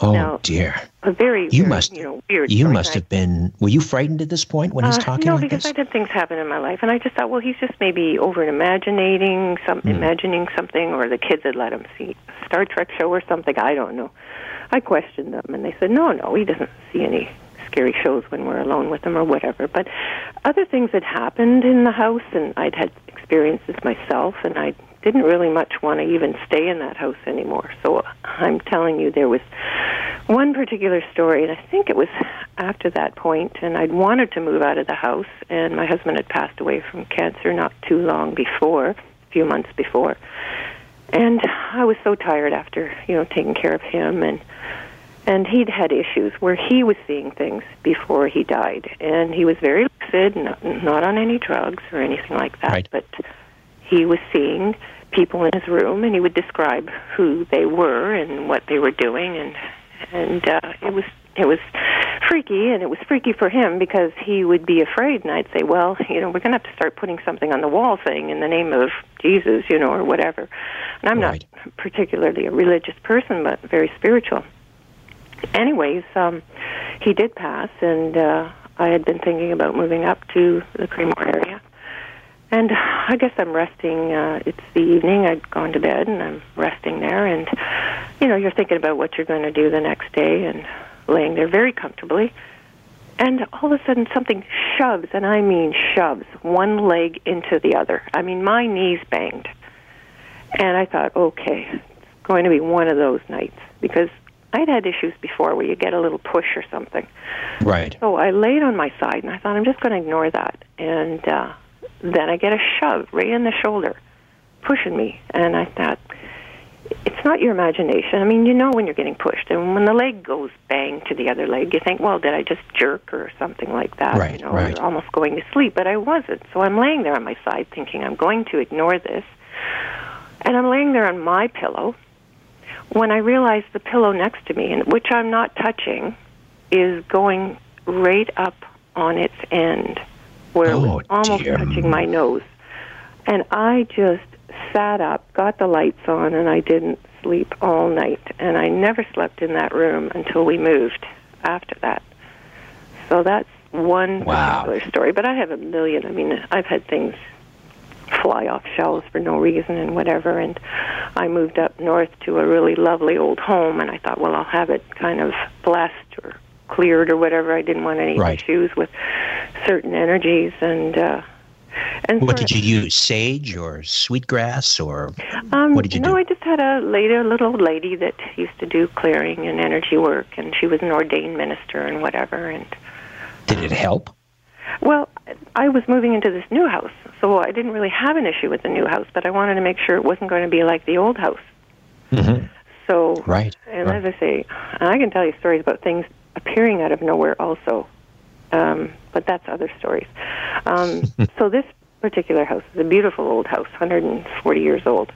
Oh Now, dear. A very, You very, must you know, weird. you must have been were you frightened at this point when he's uh, talking no, like because this? I'd had things happen in my life, and I just thought, well, he's just maybe over imagining some, Hmm. imagining something, or the kids had let him see a Star Trek show or something. I don't know. I questioned them, and they said, no, no, he doesn't see any scary shows when we're alone with him or whatever. But other things had happened in the house, and I'd had experiences myself, and I didn't really much want to even stay in that house anymore. So I'm telling you, there was one particular story, and I think it was after that point, and I'd wanted to move out of the house, and my husband had passed away from cancer not too long before, a few months before. And I was so tired after, you know, taking care of him and and he'd had issues where he was seeing things before he died and he was very lucid not, not on any drugs or anything like that Right. but he was seeing people in his room and he would describe who they were and what they were doing and and uh it was it was freaky and it was freaky for him because he would be afraid and I'd say well you know we're going to have to start putting something on the wall saying in the name of Jesus you know or whatever and I'm Right. not particularly a religious person but very spiritual anyways, um, he did pass, and uh, I had been thinking about moving up to the Creemore area. And I guess I'm resting. Uh, it's the evening. I'd gone to bed, and I'm resting there. And you know, you're thinking about what you're going to do the next day, and laying there very comfortably. And all of a sudden, something shoves, and I mean shoves, one leg into the other. I mean, my knees banged. And I thought, okay, it's going to be one of those nights because I'd had issues before where you get a little push or something. Right. So I laid on my side and I thought I'm just going to ignore that. And uh, then I get a shove right in the shoulder, pushing me. And I thought, it's not your imagination. I mean, you know when you're getting pushed, and when the leg goes bang to the other leg, you think, well, did I just jerk or something like that? Right, you know, right. You're almost going to sleep, but I wasn't. So I'm laying there on my side, thinking I'm going to ignore this, and I'm laying there on my pillow. When I realize the pillow next to me, and which I'm not touching, is going right up on its end, where it Oh, was almost dear. touching my nose. And I just sat up, got the lights on, and I didn't sleep all night. And I never slept in that room until we moved after that. So that's one Wow. particular story. But I have a million. I mean, I've had things fly off shelves for no reason and whatever. And I moved up north to a really lovely old home, and I thought, well, I'll have it kind of blessed or cleared or whatever. I didn't want any Right. issues with certain energies and. uh and What did you use? Sage or sweetgrass or um, what did you no, do? I just had a lady, a little lady that used to do clearing and energy work, and she was an ordained minister and whatever. And did it help? well, I was moving into this new house, so I didn't really have an issue with the new house, but I wanted to make sure it wasn't going to be like the old house. Mhm. So, Right. and right. as I say, I can tell you stories about things appearing out of nowhere also, um, but that's other stories. Um, so this particular house is a beautiful old house, 140 years old.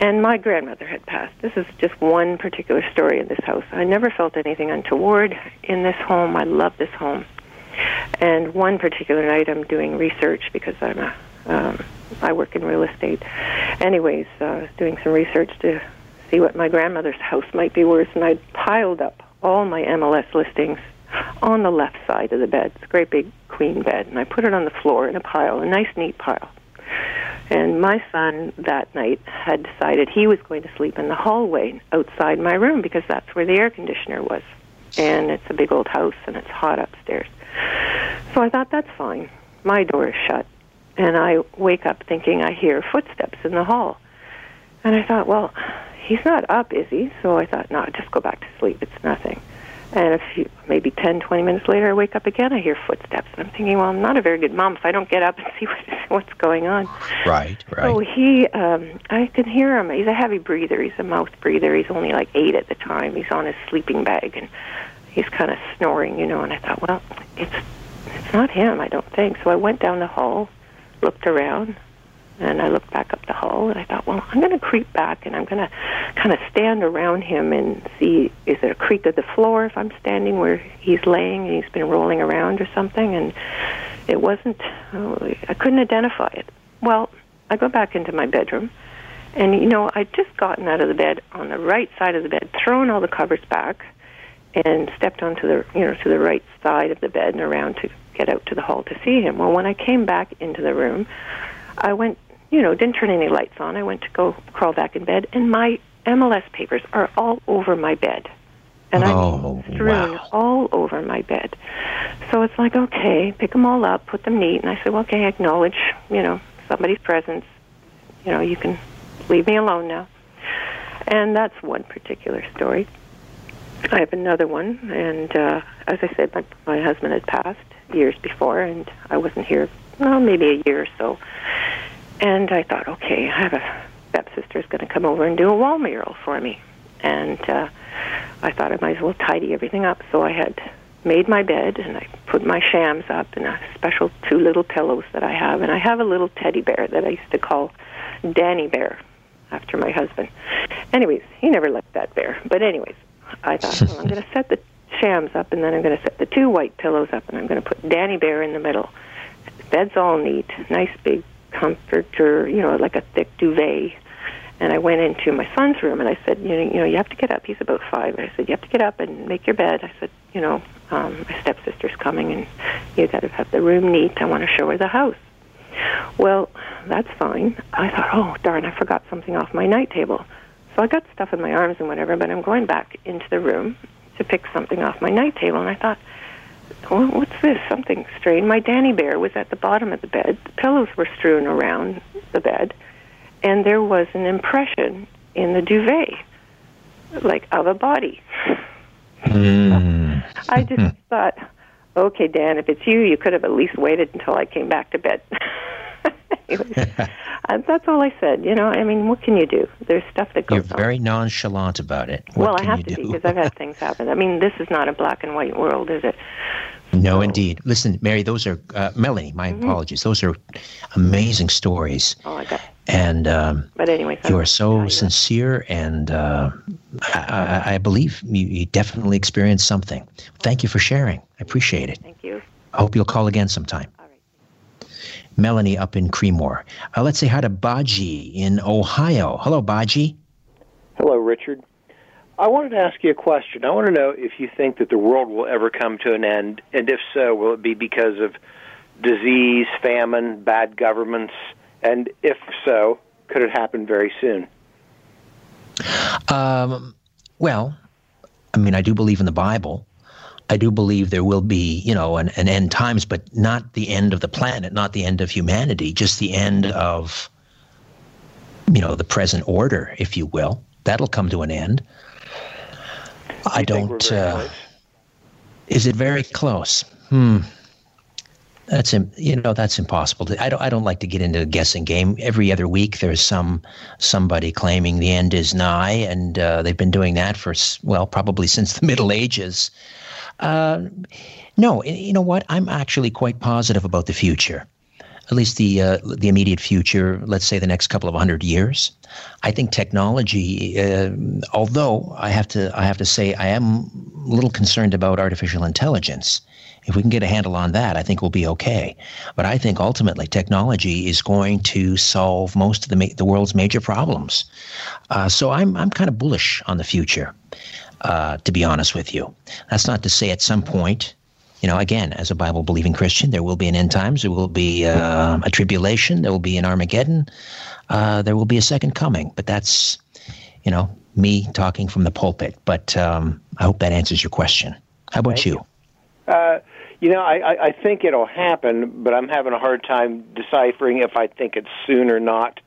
And my grandmother had passed. This is just one particular story in this house. I never felt anything untoward in this home. I love this home. And one particular night, I'm doing research because I'm a, um, I work in real estate. Anyways, uh, I was doing some research to see what my grandmother's house might be worth, and I piled up all my MLS listings on the left side of the bed. It's a great big queen bed, and I put it on the floor in a pile, a nice, neat pile. And my son that night had decided he was going to sleep in the hallway outside my room because that's where the air conditioner was. And it's a big old house and it's hot upstairs. So I thought that's fine. My door is shut. And I wake up thinking I hear footsteps in the hall. And I thought, well, he's not up, is he? So I thought, no, just go back to sleep. It's nothing. And a few, maybe ten, twenty minutes later, I wake up again. I hear footsteps. And I'm thinking, well, I'm not a very good mom if I don't get up and see what, what's going on. Right, right. So he, um, I can hear him. He's a heavy breather. He's a mouth breather. He's only like eight at the time. He's on his sleeping bag and he's kind of snoring, you know. And I thought, well, it's it's not him, I don't think. So I went down the hall, looked around, and I looked back up the hall, and I thought, well, I'm going to creep back, and I'm going to kind of stand around him and see is there a creak of the floor if I'm standing where he's laying and he's been rolling around or something. And it wasn't. Oh, I couldn't identify it. Well, I go back into my bedroom, and you know, I'd just gotten out of the bed on the right side of the bed, thrown all the covers back, and stepped onto the you know to the right side of the bed and around to get out to the hall to see him. Well, when I came back into the room, I went you know didn't turn any lights on. I went to go crawl back in bed, and my MLS papers are all over my bed. And oh, I'm strewn wow. all over my bed. So it's like, okay, pick them all up, put them neat. And I said, well, okay, acknowledge, you know, somebody's presence. You know, you can leave me alone now. And that's one particular story. I have another one, and uh, as I said, my, my husband had passed years before, and I wasn't here, well, maybe a year or so. And I thought, okay, I have a stepsister's going to come over and do a wall mural for me. And uh, I thought I might as well tidy everything up. So I had made my bed and I put my shams up and a special two little pillows that I have. And I have a little teddy bear that I used to call Danny Bear after my husband. Anyways, he never liked that bear. But anyways, I thought, well, I'm going to set the shams up and then I'm going to set the two white pillows up and I'm going to put Danny Bear in the middle. The bed's all neat, nice big comforter, you know, like a thick duvet and I went into my son's room and I said, you know, you know, you have to get up. He's about five. I said, you have to get up and make your bed. I said, you know, um, my stepsister's coming and you got to have the room neat. I want to show her the house. Well, that's fine. I thought, oh darn, I forgot something off my night table. So I got stuff in my arms and whatever, but I'm going back into the room to pick something off my night table, and I thought, well, what's this? Something strange. My Danny Bear was at the bottom of the bed. The pillows were strewn around the bed and there was an impression in the duvet, like of a body. Mm. I just thought, okay, Dan, if it's you, you could have at least waited until I came back to bed. and that's all I said. You know, I mean, what can you do? There's stuff that goes You're very nonchalant about it. What well, I have to do? be because I've had things happen. I mean, this is not a black and white world, is it? No, indeed. Listen, Mary, those are uh, Melanie. My Mm-hmm. apologies. Those are amazing stories, Oh, I got. and um, But anyway, you are so sincere, and uh, I, I, I believe you, you definitely experienced something. Thank you for sharing. I appreciate it. Thank you. I hope you'll call again sometime. Melanie up in Creemore. Uh, let's say hi to Baji in Ohio. Hello, Baji. Hello, Richard. I wanted to ask you a question. I want to know if you think that the world will ever come to an end, and if so, will it be because of disease, famine, bad governments, and if so, could it happen very soon? Um, well, I mean, I do believe in the Bible. I do believe there will be, you know, an, an end times, but not the end of the planet, not the end of humanity, just the end of, you know, the present order, if you will. That'll come to an end. I think we're don't. Uh, is it very close? Hmm. That's you know that's impossible. To, I don't I don't like to get into a guessing game. Every other week there's some somebody claiming the end is nigh, and uh, they've been doing that for well probably since the Middle Ages. Uh, no, you know what? I'm actually quite positive about the future, at least the uh, the immediate future. Let's say the next couple of hundred years. I think technology, uh, although I have to I have to say I am a little concerned about artificial intelligence. If we can get a handle on that, I think we'll be okay. But I think ultimately technology is going to solve most of the ma- the world's major problems. Uh, so I'm I'm kind of bullish on the future. Uh, to be honest with you, that's not to say at some point, you know, again, as a Bible believing Christian, there will be an end times, there will be uh, a tribulation, there will be an Armageddon, uh, there will be a second coming. But that's, you know, me talking from the pulpit. But um, I hope that answers your question. How about Thank you? Uh, you know, I, I think it'll happen, but I'm having a hard time deciphering if I think it's soon or not.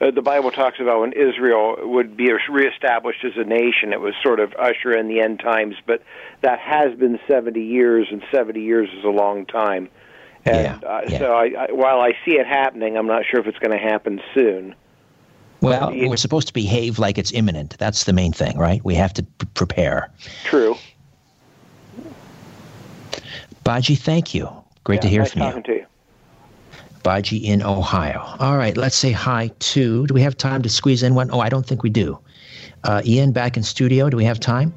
Uh, the Bible talks about when Israel would be reestablished as a nation, it was sort of usher in the end times, but that has been 70 years, and 70 years is a long time. And Yeah, uh, yeah. so, I, I, while I see it happening, I'm not sure if it's going to happen soon. Well, you- we're supposed to behave like it's imminent. That's the main thing, right? We have to p- prepare. True. Baji, thank you. Great yeah, to hear nice from you. To you. Baji in Ohio. All right, let's say hi to. Do we have time to squeeze in one? Oh, I don't think we do. Uh, Ian back in studio. Do we have time?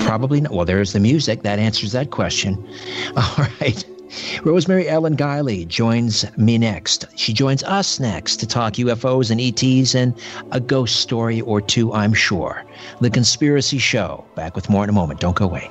Probably not. Well, there's the music. That answers that question. All right. Rosemary Ellen Guiley joins me next. She joins us next to talk UFOs and ETs and a ghost story or two, I'm sure. The Conspiracy Show. Back with more in a moment. Don't go away.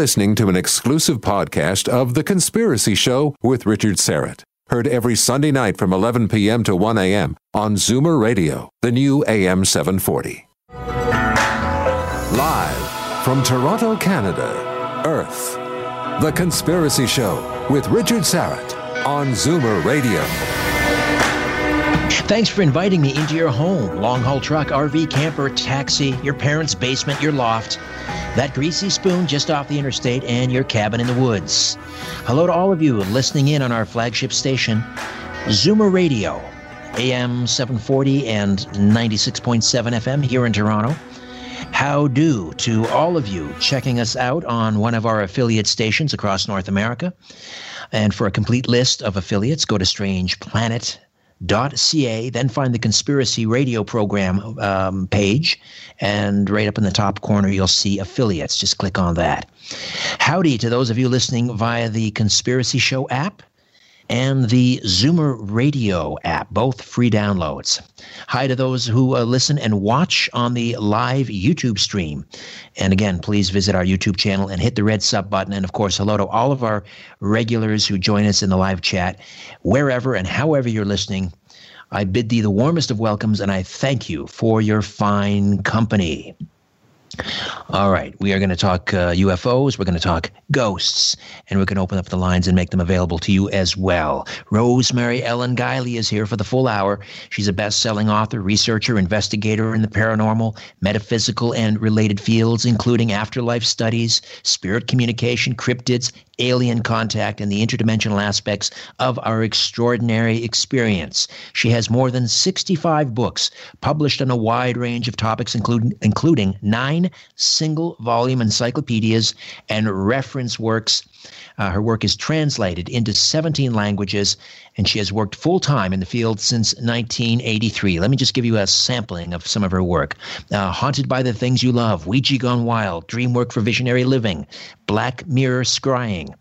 Listening to an exclusive podcast of The Conspiracy Show with Richard Syrett. Heard every Sunday night from 11 p.m. to 1 a.m. on Zoomer Radio, the new AM 740. Live from Toronto, Canada, Earth. The Conspiracy Show with Richard Syrett on Zoomer Radio. Thanks for inviting me into your home, long haul truck, RV, camper, taxi, your parents' basement, your loft, that greasy spoon just off the interstate, and your cabin in the woods. Hello to all of you listening in on our flagship station, Zoomer Radio, AM 740 and 96.7 FM here in Toronto. How do to all of you checking us out on one of our affiliate stations across North America. And for a complete list of affiliates, go to strangeplanet.ca, then find the Conspiracy Radio program um, page, and right up in the top corner, you'll see affiliates. Just click on that. Howdy to those of you listening via the Conspiracy Show app and the Zoomer Radio app, both free downloads. Hi to those who uh, listen and watch on the live YouTube stream. And again, please visit our YouTube channel and hit the red sub button. And of course, hello to all of our regulars who join us in the live chat, wherever and however you're listening. I bid thee the warmest of welcomes and I thank you for your fine company. All right, we are going to talk uh, UFOs, we're going to talk ghosts, and we're going to open up the lines and make them available to you as well. Rosemary Ellen Guiley is here for the full hour. She's a best selling author, researcher, investigator in the paranormal, metaphysical, and related fields, including afterlife studies, spirit communication, cryptids, alien contact, and the interdimensional aspects of our extraordinary experience. She has more than 65 books published on a wide range of topics, including, including nine single volume encyclopedias and reference works. Uh, her work is translated into 17 languages, and she has worked full time in the field since 1983. Let me just give you a sampling of some of her work uh, Haunted by the Things You Love, Ouija Gone Wild, Dream Work for Visionary Living, Black Mirror Scrying,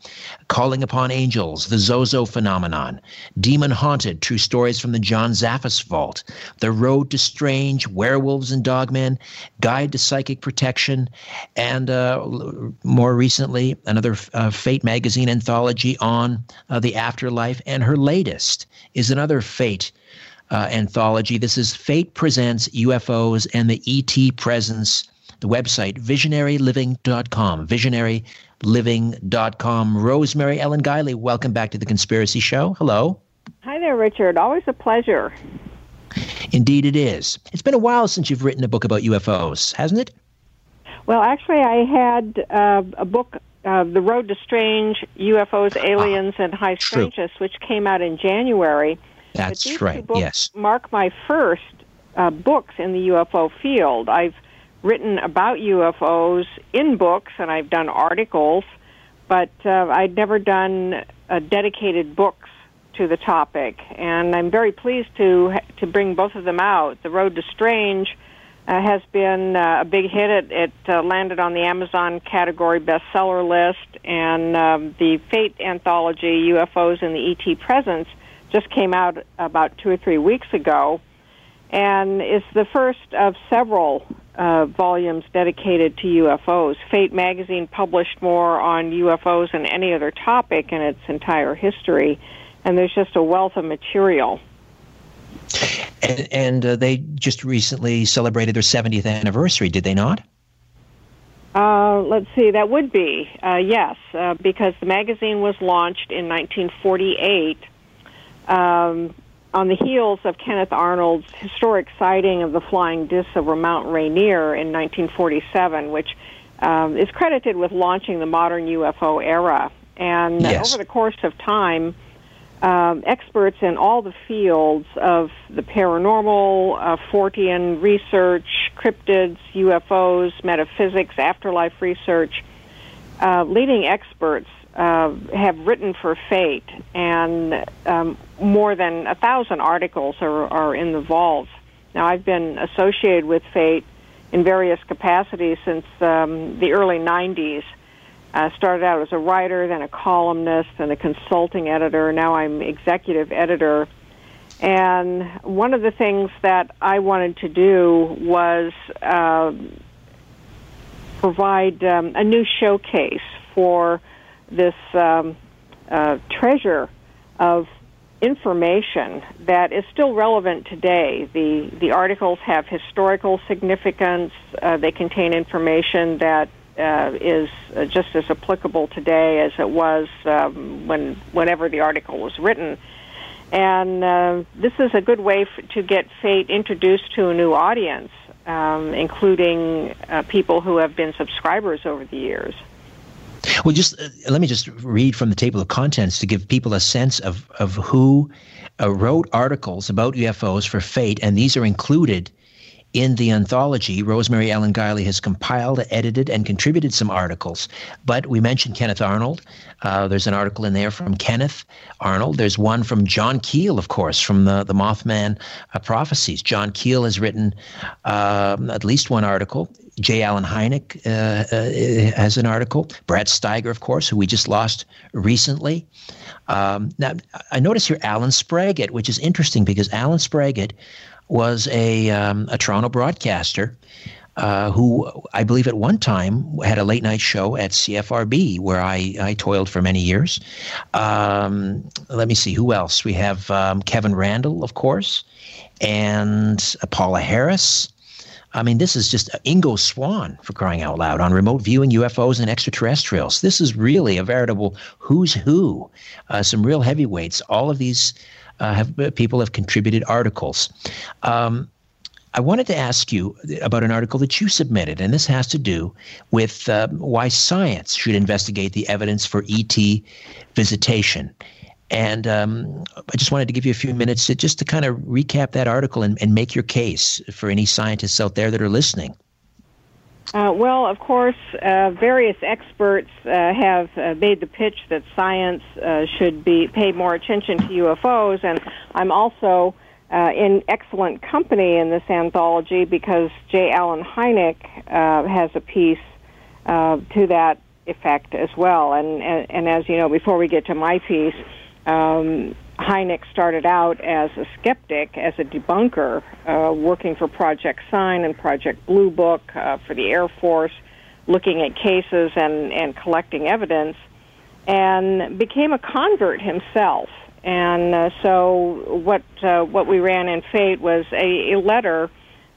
Calling Upon Angels, The Zozo Phenomenon, Demon Haunted, True Stories from the John Zaffis Vault, The Road to Strange, Werewolves and Dogmen, Guide to Psychic Protection, and uh, more recently, another uh, Fate magazine anthology on uh, the afterlife. And her latest is another Fate. Uh, anthology. This is Fate Presents UFOs and the ET Presence the website visionaryliving.com visionaryliving.com rosemary ellen guiley welcome back to the conspiracy show. Hello. Hi there richard. Always a pleasure. Indeed it is. It's been a while since you've written a book about ufos hasn't it? Well actually i had uh, a book uh, the road to strange ufos aliens ah, and high strangeness which came out in january that's right yes mark my first uh, books in the ufo field i've written about UFOs in books, and I've done articles, but uh, I'd never done uh, dedicated books to the topic. And I'm very pleased to to bring both of them out. The Road to Strange uh, has been uh, a big hit. It, it uh, landed on the Amazon category bestseller list, and um, the Fate anthology, UFOs and the ET Presence, just came out about two or three weeks ago, and is the first of several uh, volumes dedicated to UFOs. Fate magazine published more on UFOs than any other topic in its entire history, and there's just a wealth of material. And, and uh, they just recently celebrated their 70th anniversary, did they not? Uh, let's see, that would be, uh, yes, uh, because the magazine was launched in 1948. Um, on the heels of Kenneth Arnold's historic sighting of the flying discs over Mount Rainier in 1947, which um, is credited with launching the modern UFO era. And Yes. over the course of time, um, experts in all the fields of the paranormal, uh, Fortean research, cryptids, UFOs, metaphysics, afterlife research, uh, leading experts uh, have written for Fate, and um, more than a thousand articles are, are in the vaults. Now, I've been associated with Fate in various capacities since um, the early 90s. I started out as a writer, then a columnist, then a consulting editor. Now I'm executive editor. And one of the things that I wanted to do was uh, provide um, a new showcase for this um, uh, treasure of information that is still relevant today. The the articles have historical significance. Uh, they contain information that uh, is uh, just as applicable today as it was um, when whenever the article was written. And uh, this is a good way f- to get Fate introduced to a new audience, um, including uh, people who have been subscribers over the years. Well, just uh, let me just read from the table of contents to give people a sense of of who wrote articles about UFOs for Fate, and these are included in the anthology. Rosemary Ellen Guiley has compiled, edited, and contributed some articles. But we mentioned Kenneth Arnold. Uh, there's an article in there from Kenneth Arnold. There's one from John Keel, of course, from the the Mothman uh, prophecies. John Keel has written um, at least one article. J. Allen Hynek uh, uh, has an article. Brad Steiger, of course, who we just lost recently. Um, now, I notice here Allen Spraggett, which is interesting because Allen Spraggett was a, um, a Toronto broadcaster uh, who I believe at one time had a late night show at CFRB where I, I toiled for many years. Um, let me see, who else? We have um, Kevin Randle, of course, and Paula Harris. I mean, this is just Ingo Swann for crying out loud on remote viewing UFOs and extraterrestrials. This is really a veritable who's who. Uh, some real heavyweights. All of these uh, have people have contributed articles. Um, I wanted to ask you about an article that you submitted, and this has to do with uh, why science should investigate the evidence for ET visitation. And um, I just wanted to give you a few minutes to, just to kind of recap that article and, and make your case for any scientists out there that are listening. Uh, well, of course, uh, various experts uh, have uh, made the pitch that science uh, should be pay more attention to UFOs, and I'm also uh, in excellent company in this anthology because J. Allen Hynek uh, has a piece uh, to that effect as well. And, and and as you know, before we get to my piece, um, Hynek started out as a skeptic, as a debunker, uh, working for Project Sign and Project Blue Book uh, for the Air Force, looking at cases and, and collecting evidence, and became a convert himself. And uh, so, what uh, what we ran in Fate was a, a letter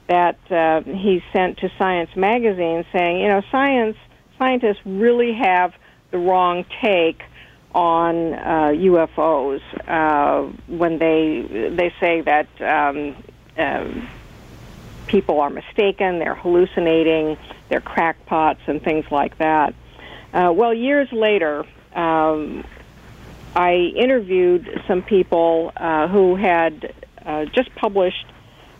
that uh, he sent to Science magazine, saying, you know, science scientists really have the wrong take on uh, UFOs uh, when they they say that um, um, people are mistaken, they're hallucinating, they're crackpots, and things like that. Uh, well, years later, um, I interviewed some people uh, who had uh, just published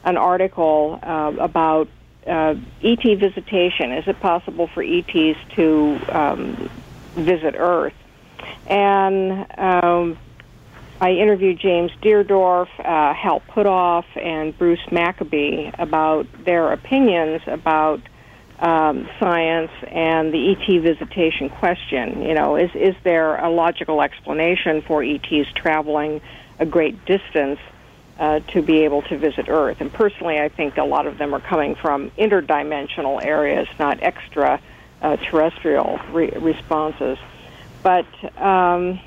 an article uh, about ET visitation. Is it possible for ETs to um, visit Earth? And um, I interviewed James Deardorff, uh, Hal Puthoff, and Bruce Maccabee about their opinions about um, science and the ET visitation question. You know, is is there a logical explanation for ETs traveling a great distance uh, to be able to visit Earth? And personally, I think a lot of them are coming from interdimensional areas, not extra uh, terrestrial re- responses. But um,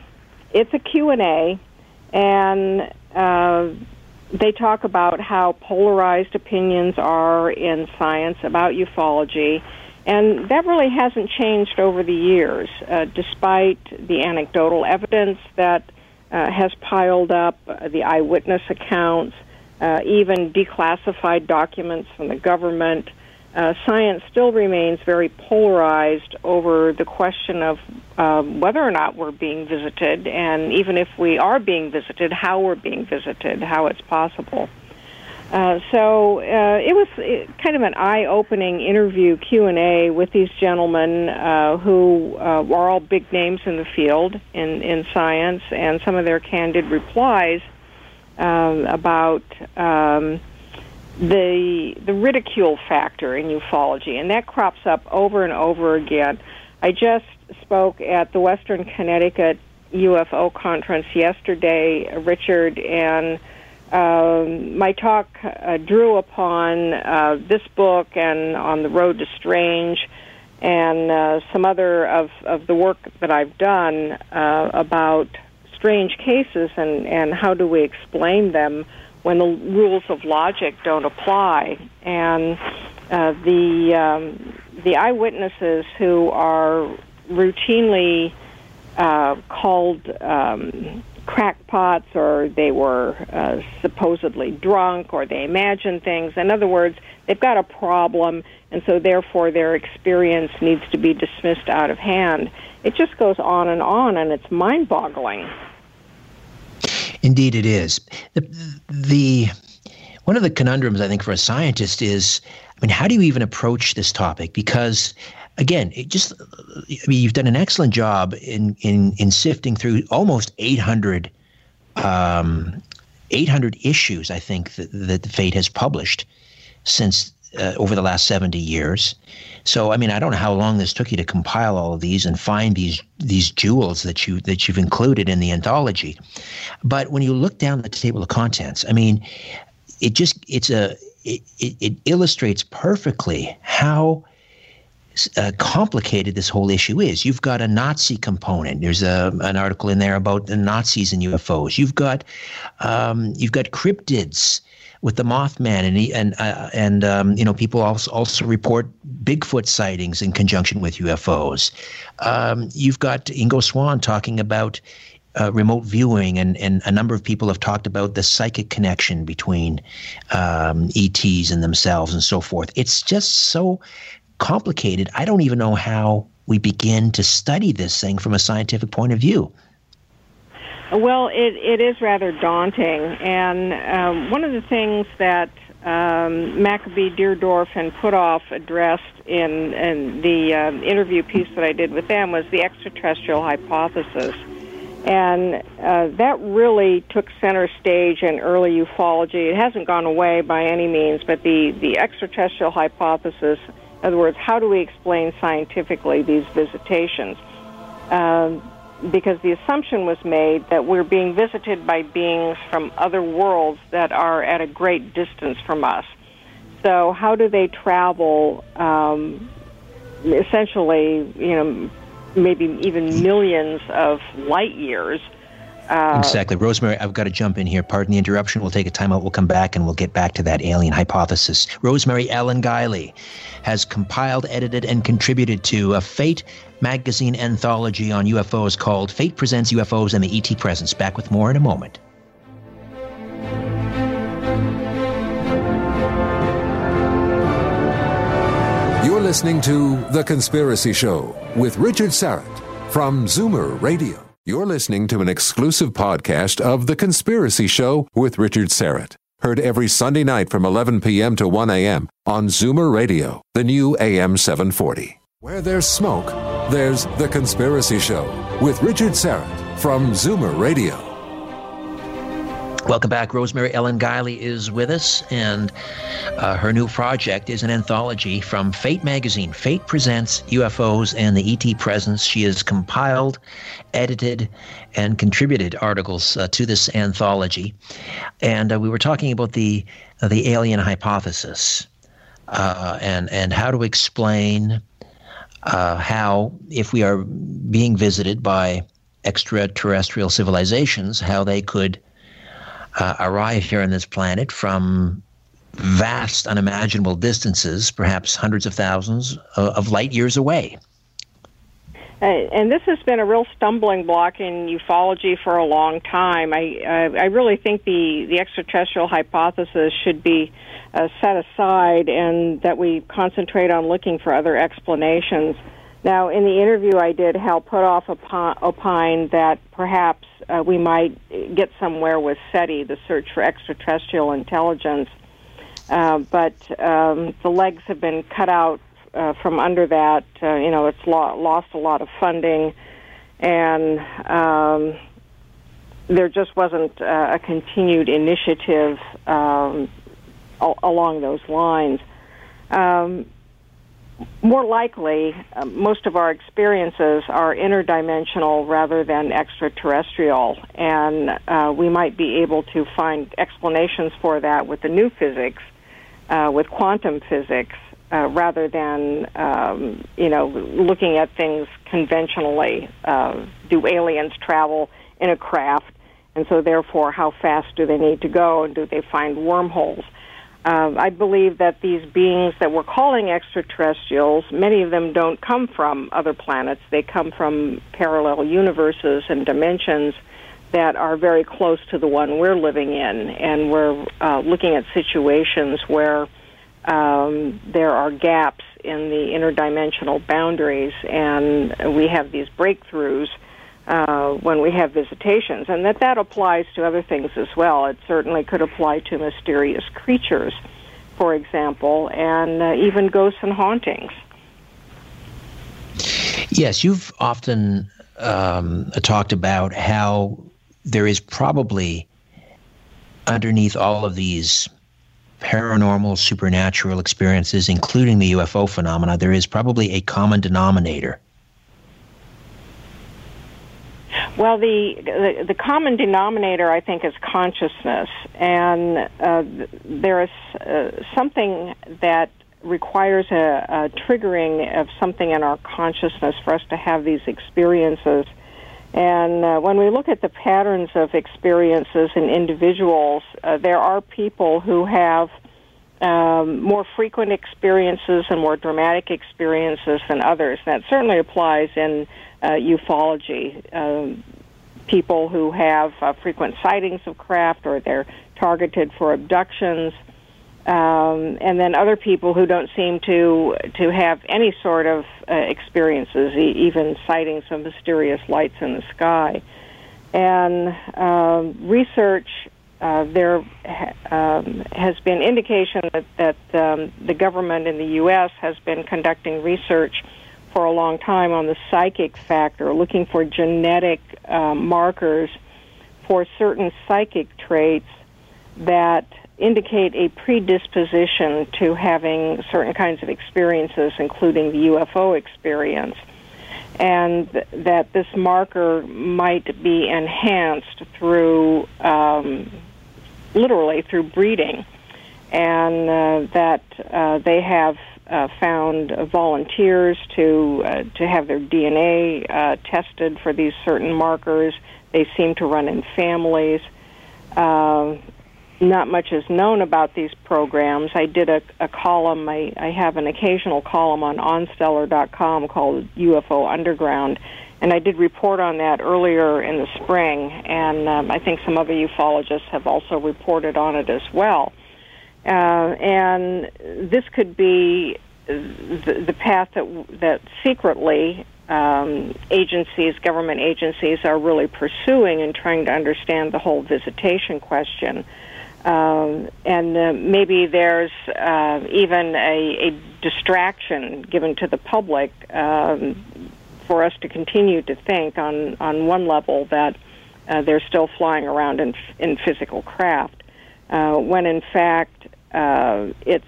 it's a Q and A, and uh, they talk about how polarized opinions are in science about ufology, and that really hasn't changed over the years, uh, despite the anecdotal evidence that uh, has piled up, uh, the eyewitness accounts, uh, even declassified documents from the government. Uh, science still remains very polarized over the question of um, whether or not we're being visited, and even if we are being visited, how we're being visited, how it's possible. Uh, so uh, it was kind of an eye-opening interview Q and A with these gentlemen uh, who uh, are all big names in the field in in science, and some of their candid replies um, about um, the the ridicule factor in ufology, and that crops up over and over again. I just spoke at the Western Connecticut UFO conference yesterday, Richard, and um, my talk uh, drew upon uh, this book and on the road to strange and uh, some other of, of the work that I've done uh, about strange cases and, and how do we explain them when the rules of logic don't apply. And uh, the um, the eyewitnesses who are routinely uh, called um, crackpots or they were uh, supposedly drunk or they imagine things. In other words, they've got a problem, and so therefore their experience needs to be dismissed out of hand. It just goes on and on, and it's mind boggling. Indeed, it is. The, the one of the conundrums I think for a scientist is, I mean, how do you even approach this topic? Because again, it just I mean, you've done an excellent job in in in sifting through almost 800 um, 800 issues. I think that, that the Fate has published since uh, over the last 70 years. So I mean, I don't know how long this took you to compile all of these and find these these jewels that you that you've included in the anthology. But when you look down the table of contents, I mean, it just it's a it, it, it illustrates perfectly how uh, complicated this whole issue is. You've got a Nazi component. There's a, an article in there about the Nazis and UFOs. You've got um, you've got cryptids with the Mothman, and he, and uh, and um, you know people also also report Bigfoot sightings in conjunction with UFOs. Um, you've got Ingo Swann talking about. Uh, remote viewing, and, and a number of people have talked about the psychic connection between um, ETs and themselves and so forth. It's just so complicated. I don't even know how we begin to study this thing from a scientific point of view. Well, it, it is rather daunting. And um, one of the things that um, Maccabee, Deardorff, and Puthoff addressed in, in the uh, interview piece that I did with them was the extraterrestrial hypothesis. And uh, that really took center stage in early ufology. It hasn't gone away by any means, but the, the extraterrestrial hypothesis in other words, how do we explain scientifically these visitations? Um, because the assumption was made that we're being visited by beings from other worlds that are at a great distance from us. So, how do they travel? Um, essentially, you know, maybe even millions of light years uh, exactly. Rosemary, I've got to jump in here. Pardon the interruption. We'll take a timeout. We'll come back and we'll get back to that alien hypothesis. Rosemary Ellen Guiley has compiled, edited, and contributed to a Fate magazine anthology on UFOs called Fate Presents UFOs and the ET Presence. Back with more in a moment. You're listening to The Conspiracy Show with Richard Syrett from Zoomer Radio. You're listening to an exclusive podcast of The Conspiracy Show with Richard Syrett. Heard every Sunday night from 11 p.m. to 1 a.m. on Zoomer Radio, the new AM 740. Where there's smoke, there's The Conspiracy Show with Richard Syrett from Zoomer Radio. Welcome back. Rosemary Ellen Guiley is with us, and uh, her new project is an anthology from Fate magazine. Fate presents UFOs and the ET presence. She has compiled, edited, and contributed articles uh, to this anthology. And uh, we were talking about the uh, the alien hypothesis uh, and and how to explain uh, how, if we are being visited by extraterrestrial civilizations, how they could uh, arrive here on this planet from vast, unimaginable distances, perhaps hundreds of thousands of light years away. Uh, and this has been a real stumbling block in ufology for a long time. I uh, I really think the the extraterrestrial hypothesis should be uh, set aside, and that we concentrate on looking for other explanations. Now, in the interview I did, Hal Puthoff opined that perhaps uh, we might get somewhere with SETI, the search for extraterrestrial intelligence. Uh, but um, the legs have been cut out uh, from under that. Uh, you know, it's lo- lost a lot of funding, and um, there just wasn't uh, a continued initiative um, al- along those lines. Um, more likely, uh, most of our experiences are interdimensional rather than extraterrestrial, and uh, we might be able to find explanations for that with the new physics, uh, with quantum physics, uh, rather than um, you know looking at things conventionally. Uh, do aliens travel in a craft, and so therefore, how fast do they need to go, and do they find wormholes? Um, I believe that these beings that we're calling extraterrestrials, many of them don't come from other planets. They come from parallel universes and dimensions that are very close to the one we're living in. And we're uh, looking at situations where um, there are gaps in the interdimensional boundaries, and we have these breakthroughs uh, when we have visitations, and that that applies to other things as well. It certainly could apply to mysterious creatures, for example, and uh, even ghosts and hauntings. Yes, you've often um, talked about how there is probably underneath all of these paranormal, supernatural experiences, including the UFO phenomena, there is probably a common denominator Well, the, the, the common denominator, I think, is consciousness, and uh, there is uh, something that requires a, a, triggering of something in our consciousness for us to have these experiences. And uh, when we look at the patterns of experiences in individuals, uh, there are people who have um, more frequent experiences and more dramatic experiences than others. And That certainly applies in uh, ufology. Um, people who have uh, frequent sightings of craft or they're targeted for abductions. Um, and then other people who don't seem to to have any sort of uh, experiences, e- even sightings of mysterious lights in the sky. And um, research uh, there um, has been indication that, that um, the government in the U.S. has been conducting research for a long time on the psychic factor, looking for genetic uh, markers for certain psychic traits that indicate a predisposition to having certain kinds of experiences, including the UFO experience. And that this marker might be enhanced through, um, literally, through breeding. And uh, that uh, they have uh, found volunteers to uh, to have their DNA uh, tested for these certain markers. They seem to run in families. Uh, not much is known about these programs. I did a, a column. I, I have an occasional column on onstellar.com called UFO Underground, and I did report on that earlier in the spring. And um, I think some other ufologists have also reported on it as well. Uh, and this could be the, the path that that secretly um, agencies, government agencies, are really pursuing in trying to understand the whole visitation question. Um, and uh, maybe there's uh, even a, a, distraction given to the public um, for us to continue to think on on one level that uh, they're still flying around in in physical craft, uh, when in fact uh, it's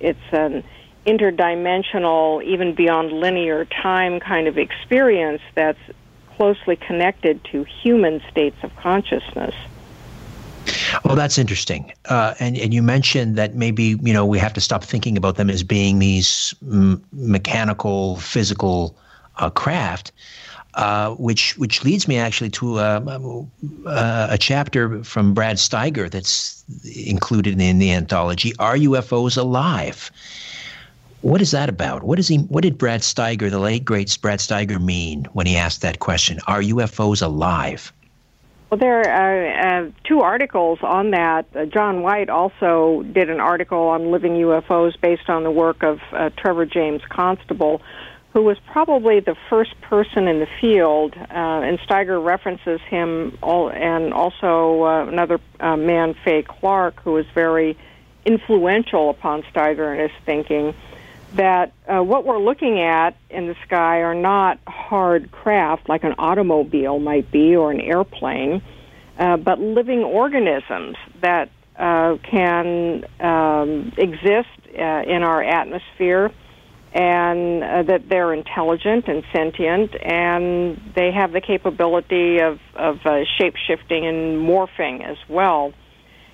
it's an interdimensional, even beyond linear time kind of experience that's closely connected to human states of consciousness. Well, that's interesting. Uh, and and you mentioned that maybe you know we have to stop thinking about them as being these m- mechanical, physical uh, craft. Uh, which which leads me actually to uh, uh, a chapter from Brad Steiger that's included in the anthology. Are UFOs alive? What is that about? What is he? What did Brad Steiger, the late great Brad Steiger, mean when he asked that question? Are UFOs alive? Well, there are uh, two articles on that. Uh, John White also did an article on living UFOs based on the work of uh, Trevor James Constable, who was probably the first person in the field. Uh, and Steiger references him, all, and also uh, another uh, man, Fay Clark, who was very influential upon Steiger and his thinking that uh, what we're looking at in the sky are not hard craft like an automobile might be or an airplane, uh, but living organisms that uh, can um, exist uh, in our atmosphere and uh, that they're intelligent and sentient and they have the capability of, of uh, shape shifting and morphing as well.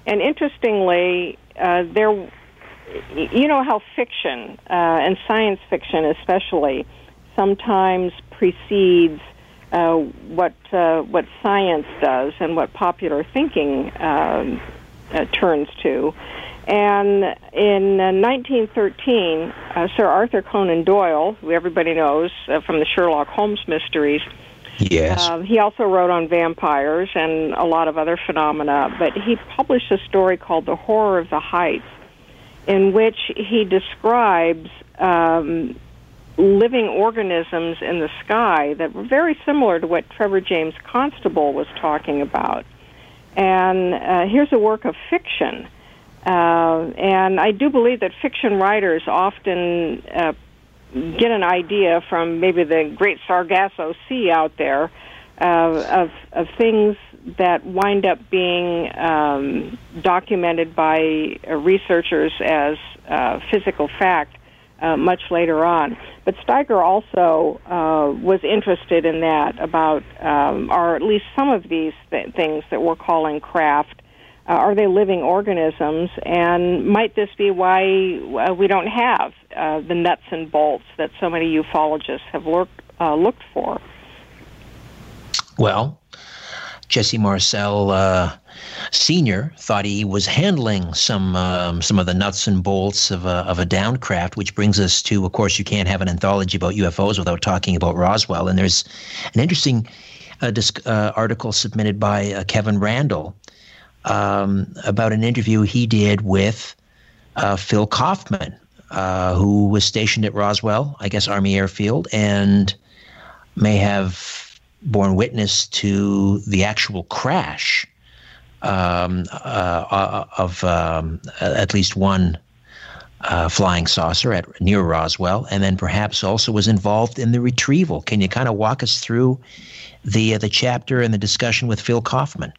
And interestingly, there you know how fiction uh, and science fiction, especially, sometimes precedes uh, what uh, what science does and what popular thinking um, uh, turns to. And in 1913, uh, uh, Sir Arthur Conan Doyle, who everybody knows from the Sherlock Holmes mysteries, Yes. He also wrote on vampires and a lot of other phenomena, but he published a story called The Horror of the Heights, in which he describes um, living organisms in the sky that were very similar to what Trevor James Constable was talking about. And uh, here's a work of fiction. Uh, and I do believe that fiction writers often uh, get an idea from maybe the great Sargasso Sea out there uh, of, of things that wind up being um, documented by uh, researchers as uh, physical fact uh, much later on. But Steiger also uh, was interested in that about, um, or at least some of these th- things that we're calling craft. Uh, are they living organisms? And might this be why we don't have the nuts and bolts that so many ufologists have looked for? Well, Jesse Marcel uh, Senior thought he was handling some um, some of the nuts and bolts of a, of a downcraft, which brings us to, of course, you can't have an anthology about UFOs without talking about Roswell. And there's an interesting uh, disc, uh, article submitted by uh, Kevin Randle um, about an interview he did with uh, Phil Kaufman, uh, who was stationed at Roswell, I guess Army Airfield, and may have borne witness to the actual crash um, uh, uh, of um, at least one uh, flying saucer at near Roswell, and then perhaps also was involved in the retrieval. Can you kind of walk us through the uh, the chapter and the discussion with Phil Kaufman?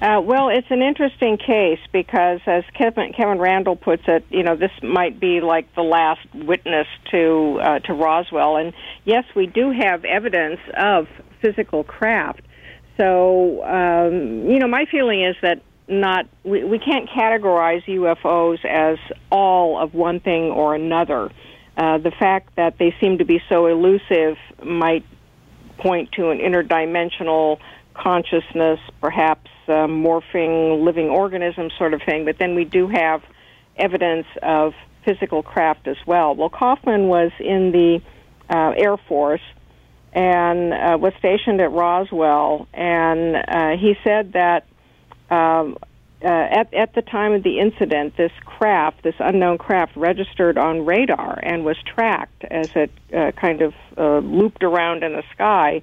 Uh, well, it's an interesting case because, as Kevin, Kevin Randle puts it, you know, this might be like the last witness to uh, to Roswell. And yes, we do have evidence of physical craft. So, um, you know, my feeling is that not we, we can't categorize UFOs as all of one thing or another. Uh, the fact that they seem to be so elusive might point to an interdimensional consciousness, perhaps uh, morphing living organism sort of thing. But then we do have evidence of physical craft as well. Well, Kaufman was in the uh, Air Force and uh, was stationed at Roswell, and uh, he said that um, uh, at at the time of the incident, this craft, this unknown craft, registered on radar and was tracked as it uh, kind of uh, looped around in the sky.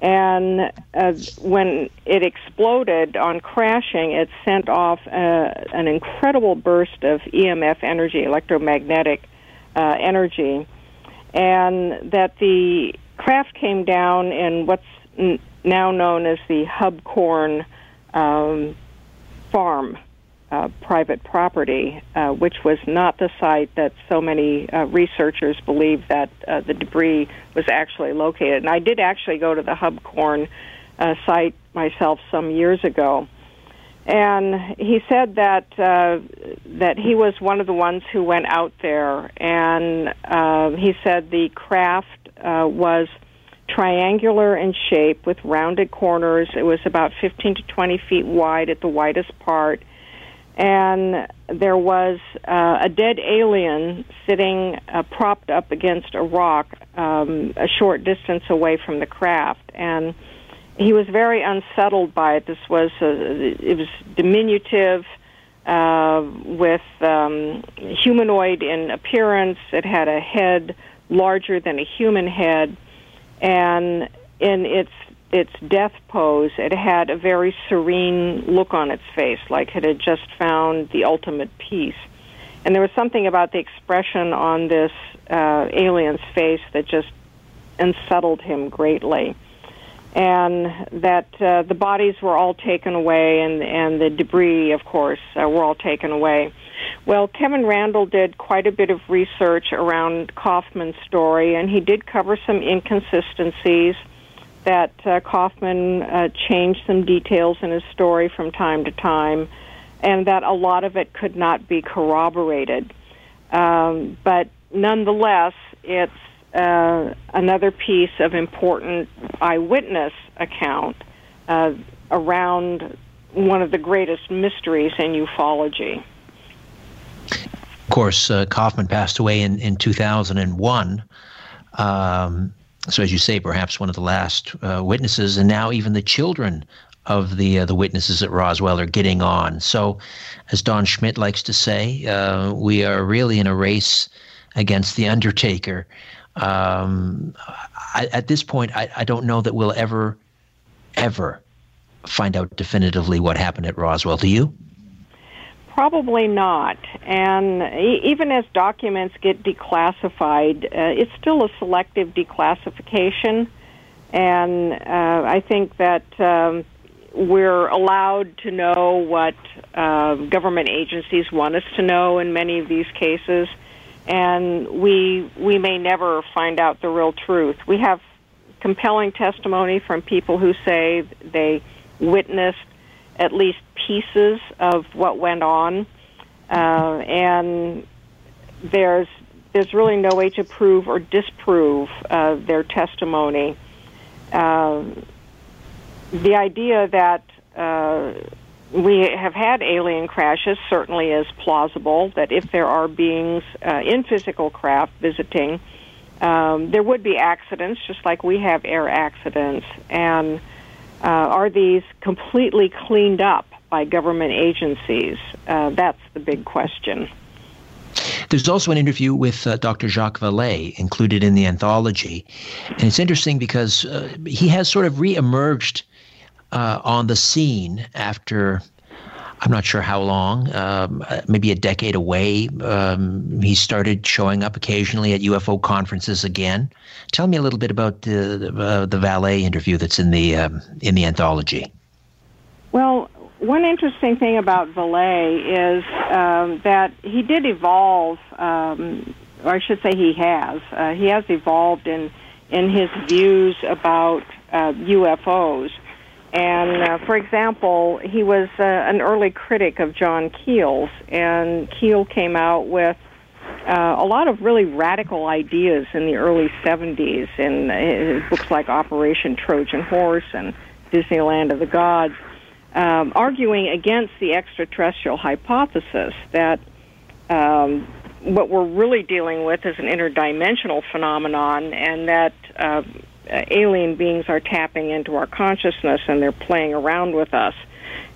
And uh, when it exploded on crashing, it sent off uh, an incredible burst of EMF energy, electromagnetic uh, energy, and that the craft came down in what's n- now known as the Hubcorn um, Farm, uh, private property, uh, which was not the site that so many uh, researchers believe that uh, the debris was actually located. And I did actually go to the Hubcorn uh, site myself some years ago. And he said that uh, that he was one of the ones who went out there, and uh, he said the craft uh, was triangular in shape with rounded corners. It was about 15 to 20 feet wide at the widest part. And there was uh, a dead alien sitting uh, propped up against a rock um, a short distance away from the craft, and he was very unsettled by it. This was a, it was diminutive. Uh, with um, humanoid in appearance, it had a head larger than a human head, and in its its death pose, it had a very serene look on its face, like it had just found the ultimate peace. And there was something about the expression on this uh, alien's face that just unsettled him greatly. And that uh, the bodies were all taken away, and and the debris, of course, uh, were all taken away. Well, Kevin Randle did quite a bit of research around Kaufman's story, and he did cover some inconsistencies that uh, Kaufman uh, changed some details in his story from time to time, and that a lot of it could not be corroborated. Um, but nonetheless, it's uh, another piece of important eyewitness account around one of the greatest mysteries in ufology. Of course, uh, Kaufman passed away in, in 2001. Um, so as you say, perhaps one of the last uh, witnesses, and now even the children of the uh, the witnesses at Roswell are getting on. So, as Don Schmitt likes to say, uh, we are really in a race against the Undertaker. Um, I, at this point, I, I don't know that we'll ever, ever find out definitively what happened at Roswell. Do you? Probably not. And even as documents get declassified, uh, it's still a selective declassification. And uh, I think that um, we're allowed to know what uh, government agencies want us to know in many of these cases. And we we may never find out the real truth. We have compelling testimony from people who say they witnessed at least pieces of what went on, uh, and there's there's really no way to prove or disprove uh, their testimony. Uh, the idea that uh, we have had alien crashes certainly is plausible. That if there are beings uh, in physical craft visiting, um, there would be accidents, just like we have air accidents, and uh, are these completely cleaned up by government agencies? Uh, that's the big question. There's also an interview with uh, Dr. Jacques Vallée included in the anthology. And it's interesting because uh, he has sort of reemerged uh, on the scene after I'm not sure how long, um, maybe a decade away. Um, he started showing up occasionally at UFO conferences again. Tell me a little bit about the uh, the Vallée interview that's in the um, in the anthology. Well, one interesting thing about Vallée is um, that he did evolve, um, or I should say, he has. Uh, he has evolved in in his views about uh, UFOs. And uh, for example, he was uh, an early critic of John Keel's, and Keel came out with uh, a lot of really radical ideas in the early 70s in uh, books like Operation Trojan Horse and Disneyland of the Gods, um, arguing against the extraterrestrial hypothesis that um, what we're really dealing with is an interdimensional phenomenon and that uh, alien beings are tapping into our consciousness and they're playing around with us.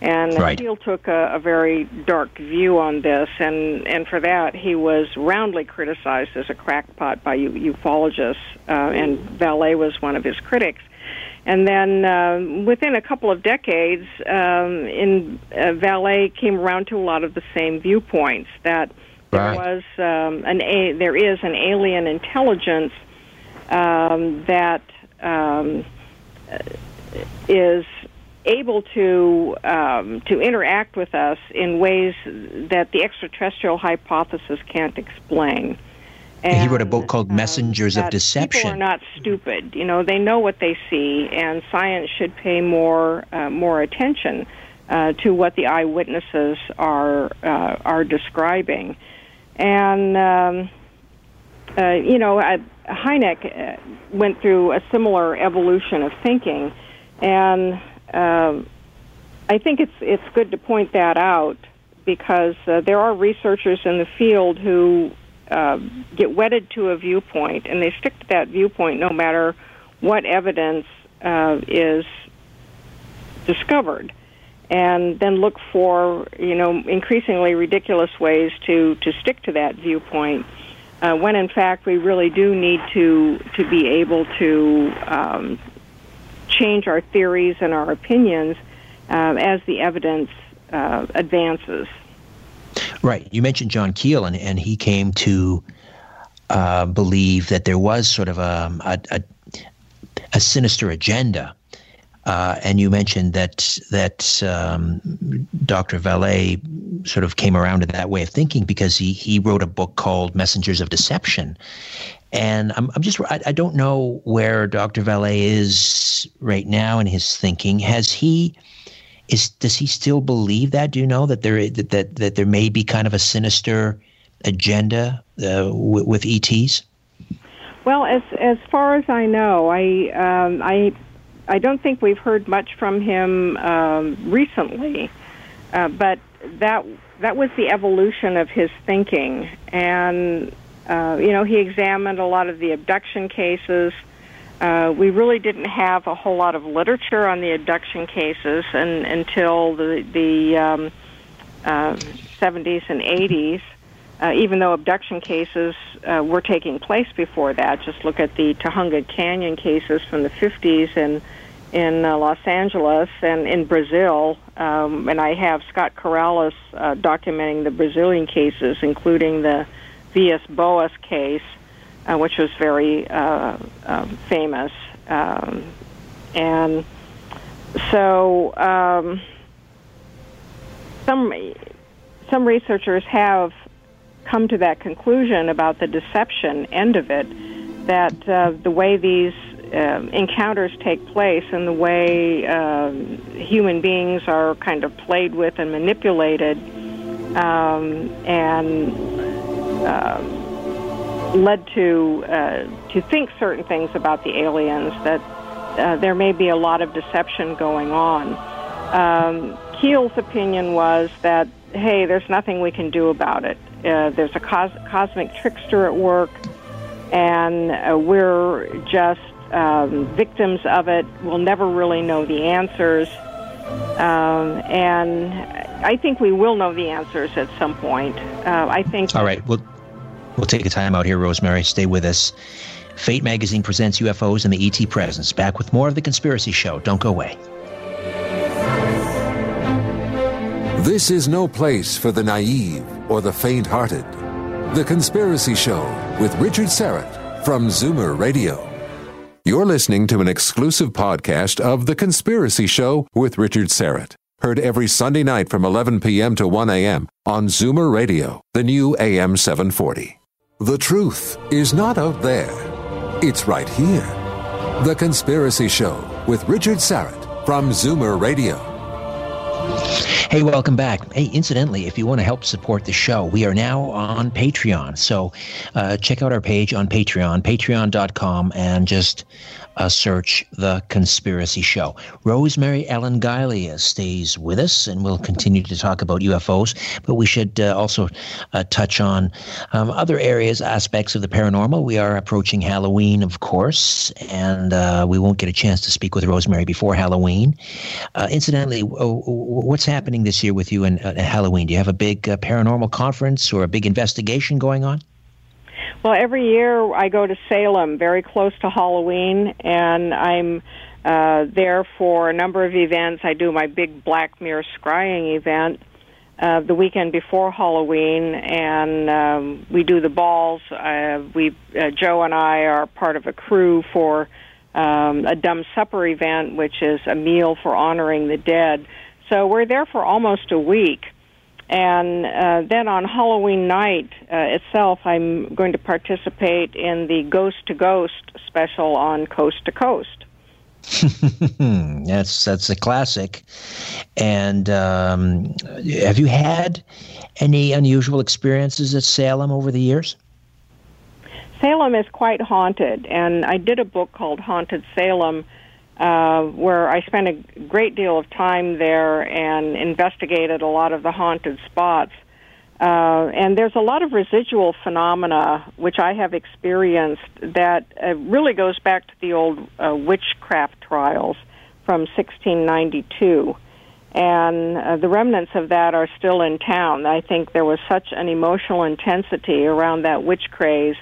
And right. Steele took a, a very dark view on this, and, and for that he was roundly criticized as a crackpot by ufologists, uh, and Vallée was one of his critics. And then uh, within a couple of decades, um, in uh, Vallée came around to a lot of the same viewpoints that there was um, an a, there is an alien intelligence um, that um, is able to um, to interact with us in ways that the extraterrestrial hypothesis can't explain. And he wrote a book called Messengers of that People are Deception. not stupid. You know, they know what they see, and science should pay more uh, more attention uh, to what the eyewitnesses are uh, are describing. And um, uh, you know, uh, Hynek uh, went through a similar evolution of thinking, and um, I think it's it's good to point that out because uh, there are researchers in the field who uh, get wedded to a viewpoint and they stick to that viewpoint no matter what evidence uh, is discovered and then look for you know increasingly ridiculous ways to to stick to that viewpoint uh, when in fact we really do need to to be able to um, change our theories and our opinions uh, as the evidence uh, advances. Right. You mentioned John Keel, and, and he came to uh, believe that there was sort of a, a, a, a sinister agenda uh, and you mentioned that that um, Dr. Vallée sort of came around to that way of thinking because he he wrote a book called Messengers of Deception, and I'm I'm just I, I don't know where Dr. Vallée is right now in his thinking. Has he? Is does he still believe that? Do you know that there that that, that there may be kind of a sinister agenda uh, with, with ETs? Well, as as far as I know, I um, I I don't think we've heard much from him um, recently, uh, but that that was the evolution of his thinking, and uh, you know he examined a lot of the abduction cases. Uh, we really didn't have a whole lot of literature on the abduction cases and, until the the um, uh, 70s and 80s. Uh, even though abduction cases uh, were taking place before that, just look at the Tujunga Canyon cases from the 50s and in uh, Los Angeles and in Brazil. Um, and I have Scott Corrales uh, documenting the Brazilian cases, including the Villas Boas case, uh, which was very uh, um, famous. Um, and so um, some some researchers have come to that conclusion about the deception end of it, that uh, the way these uh, encounters take place and the way uh, human beings are kind of played with and manipulated um, and uh, led to uh, to think certain things about the aliens that uh, there may be a lot of deception going on. Um, Keel's opinion was that hey, there's nothing we can do about it. Uh, there's a cos- cosmic trickster at work, and we're just um, victims of it We'll never really know the answers. Um, and I think we will know the answers at some point. Uh, I think. All right. We'll, we'll take a time out here, Rosemary. Stay with us. Fate magazine presents UFOs and the ET presence. Back with more of The Conspiracy Show. Don't go away. This is no place for the naive or the faint hearted. The Conspiracy Show with Richard Syrett from Zoomer Radio. You're listening to an exclusive podcast of The Conspiracy Show with Richard Syrett. Heard every Sunday night from 11 p.m. to 1 a.m. on Zoomer Radio, the new AM 740. The truth is not out there, it's right here. The Conspiracy Show with Richard Syrett from Zoomer Radio. Hey, welcome back. Hey, incidentally, if you want to help support the show, we are now on Patreon. So uh, check out our page on Patreon, patreon.com, and just uh, search The Conspiracy Show. Rosemary Ellen Guiley uh, stays with us, and we'll continue to talk about UFOs, but we should uh, also uh, touch on um, other areas, aspects of the paranormal. We are approaching Halloween, of course, and uh, we won't get a chance to speak with Rosemary before Halloween. Uh, incidentally, what's happening this year with you in Halloween? Do you have a big paranormal conference or a big investigation going on? Well, every year I go to Salem, very close to Halloween, and I'm uh, there for a number of events. I do my big Black Mirror scrying event uh, the weekend before Halloween, and um, we do the balls. Uh, we uh, Joe and I are part of a crew for um, a dumb supper event, which is a meal for honoring the dead. So we're there for almost a week. And uh, then on Halloween night uh, itself, I'm going to participate in the Ghost to Ghost special on Coast to Coast. that's that's a classic. And um, have you had any unusual experiences at Salem over the years? Salem is quite haunted, and I did a book called Haunted Salem uh, where I spent a great deal of time there and investigated a lot of the haunted spots. Uh, and there's a lot of residual phenomena which I have experienced that uh, really goes back to the old uh, witchcraft trials from 1692. And uh, the remnants of that are still in town. I think there was such an emotional intensity around that witch craze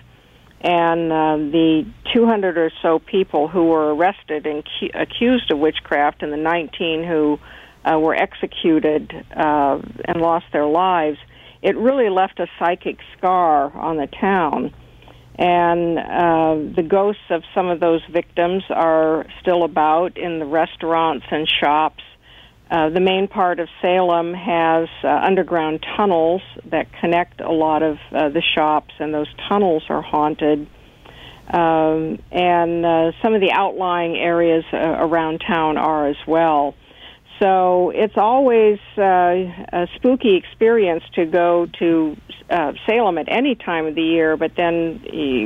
and uh, the 200 or so people who were arrested and cu- accused of witchcraft and the 19 who uh, were executed uh, and lost their lives, it really left a psychic scar on the town. And uh, the ghosts of some of those victims are still about in the restaurants and shops uh, the main part of Salem has uh, underground tunnels that connect a lot of uh, the shops, and those tunnels are haunted. Um, and uh, some of the outlying areas uh, around town are as well. So it's always uh, a spooky experience to go to uh, Salem at any time of the year, but then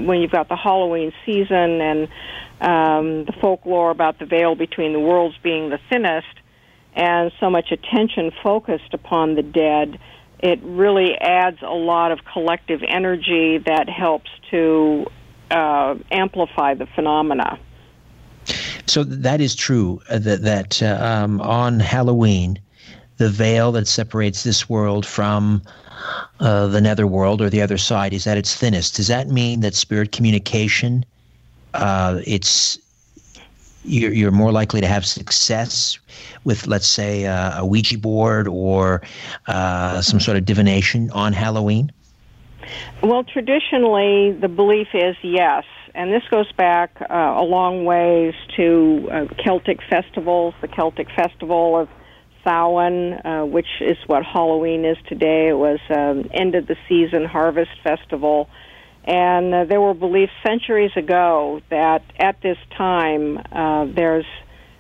when you've got the Halloween season and um, the folklore about the veil between the worlds being the thinnest, and so much attention focused upon the dead, it really adds a lot of collective energy that helps to uh, amplify the phenomena. So that is true. Uh, that that uh, um, on Halloween, the veil that separates this world from uh, the netherworld or the other side is at its thinnest. Does that mean that spirit communication, uh, it's you're, you're more likely to have success with, let's say, uh, a Ouija board or uh, some sort of divination on Halloween? Well, traditionally, the belief is yes. And this goes back uh, a long ways to uh, Celtic festivals, the Celtic Festival of Samhain, uh, which is what Halloween is today. It was um, end of the season harvest festival and uh, there were beliefs centuries ago that at this time uh, there's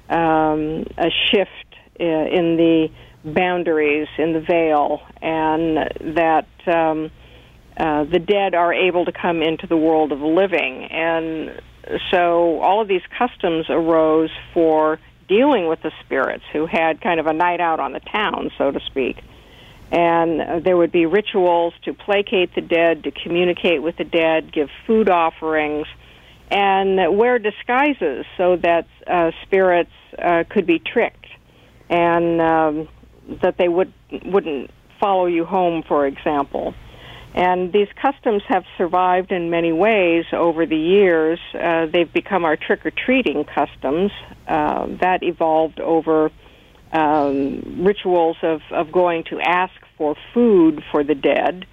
um, a shift uh, in the boundaries in the veil, and that um, uh, the dead are able to come into the world of living. And so all of these customs arose for dealing with the spirits who had kind of a night out on the town, so to speak and there would be rituals to placate the dead, to communicate with the dead, give food offerings, and wear disguises so that uh, spirits uh, could be tricked and um, that they would wouldn't follow you home, for example. And these customs have survived in many ways over the years. Uh, they've become our trick or treating customs. Uh, that evolved over um, rituals of, of going to ask for food for the dead.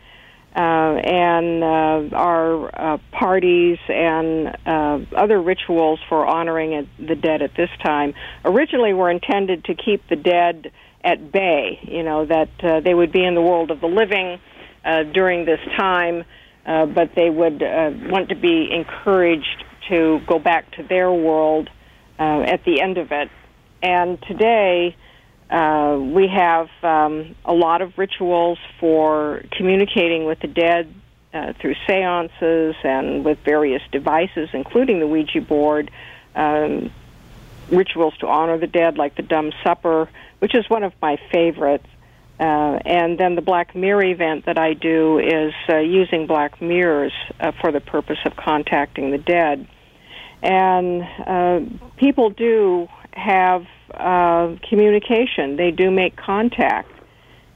Uh, and uh, our uh, parties and uh, other rituals for honoring the dead at this time originally were intended to keep the dead at bay. You know that uh, they would be in the world of the living uh, during this time, but they would want to be encouraged to go back to their world at the end of it. And today, uh, we have um, a lot of rituals for communicating with the dead uh, through seances and with various devices, including the Ouija board. Um, rituals to honor the dead, like the Dumb Supper, which is one of my favorites. Uh, and then the Black Mirror event that I do is uh, using black mirrors uh, for the purpose of contacting the dead. And uh, people do have uh, communication. They do make contact.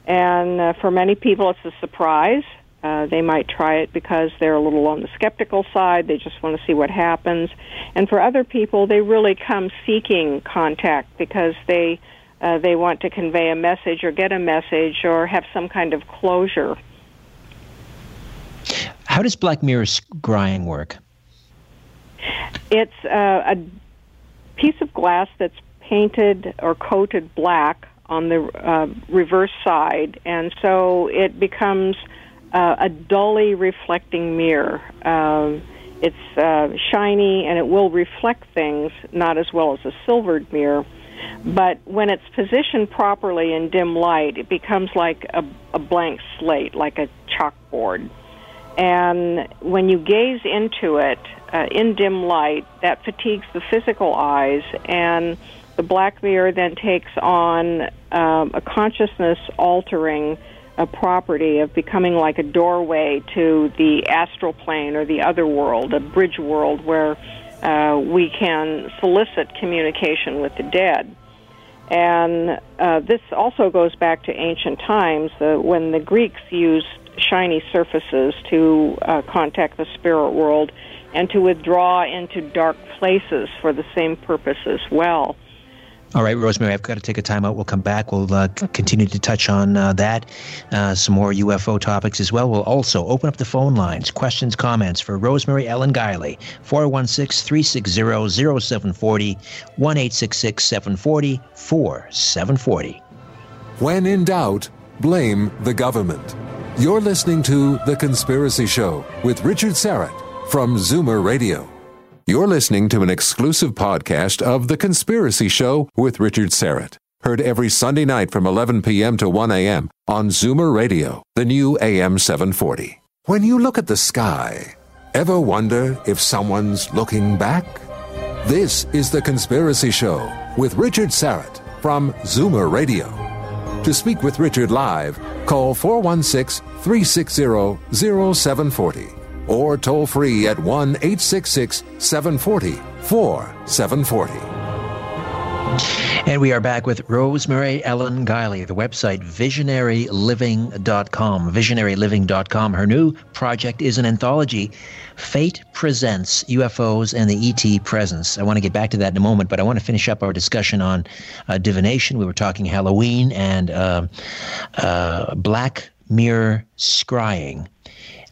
And uh, for many people, it's a surprise. Uh, they might try it because they're a little on the skeptical side. They just want to see what happens. And for other people, they really come seeking contact because they uh, they want to convey a message or get a message or have some kind of closure. How does Black Mirror scrying work? It's uh, a piece of glass that's painted or coated black on the uh, reverse side, and so it becomes uh, a dully reflecting mirror. Um, it's uh, shiny and it will reflect things not as well as a silvered mirror. But when it's positioned properly in dim light, it becomes like a, a blank slate, like a chalkboard. And when you gaze into it uh, in dim light, that fatigues the physical eyes, and the black mirror then takes on um, a consciousness altering a property of becoming like a doorway to the astral plane or the other world, a bridge world where uh, we can solicit communication with the dead. And uh, this also goes back to ancient times uh, when the Greeks used shiny surfaces to uh, contact the spirit world and to withdraw into dark places for the same purpose as well. All right, Rosemary, I've got to take a time out. We'll come back. We'll uh, continue to touch on uh, that, uh, some more UFO topics as well. We'll also open up the phone lines, questions, comments for Rosemary Ellen Guiley, 416 360 0740, 1 740 4740. When in doubt, blame the government. You're listening to The Conspiracy Show with Richard Syrett from Zoomer Radio. You're listening to an exclusive podcast of The Conspiracy Show with Richard Syrett. Heard every Sunday night from 11 p.m. to 1 a.m. on Zoomer Radio, the new AM 740. When you look at the sky, ever wonder if someone's looking back? This is The Conspiracy Show with Richard Syrett from Zoomer Radio. To speak with Richard live, call 416 360 0740 or toll free at 1 866 740 4740. And we are back with Rosemary Ellen Guiley, the website visionaryliving.com. Visionaryliving.com. Her new project is an anthology, Fate Presents UFOs and the ET Presence. I want to get back to that in a moment, but I want to finish up our discussion on uh, divination. We were talking Halloween and uh, uh, black mirror scrying.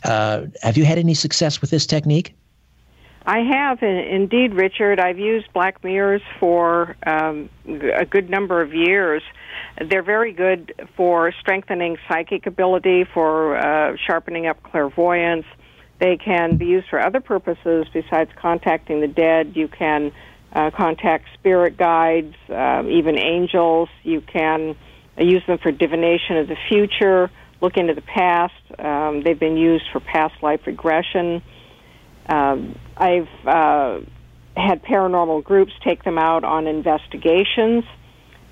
Uh, have you had any success with this technique? I have, indeed, Richard. I've used black mirrors for um, a good number of years. They're very good for strengthening psychic ability, for uh, sharpening up clairvoyance. They can be used for other purposes besides contacting the dead. You can uh, contact spirit guides, uh, even angels. You can use them for divination of the future look into the past. Um, they've been used for past life regression. Um, I've uh, had paranormal groups take them out on investigations.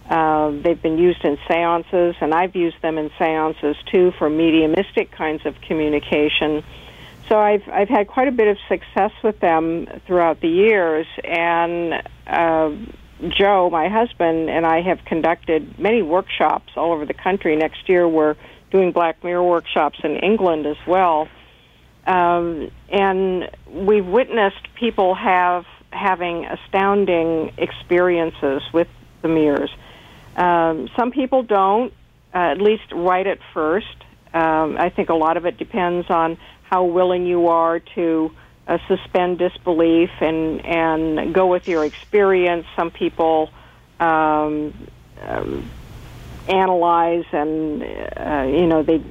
Uh, they've been used in seances, and I've used them in seances too for mediumistic kinds of communication. So I've I've had quite a bit of success with them throughout the years, and uh, Joe, my husband, and I have conducted many workshops all over the country. Next year, we're doing Black Mirror workshops in England as well. Um, and we've witnessed people have having astounding experiences with the mirrors. Um, some people don't, uh, at least right at first. Um, I think a lot of it depends on how willing you are to uh, suspend disbelief and and go with your experience. Some people um, um, analyze and uh, you know they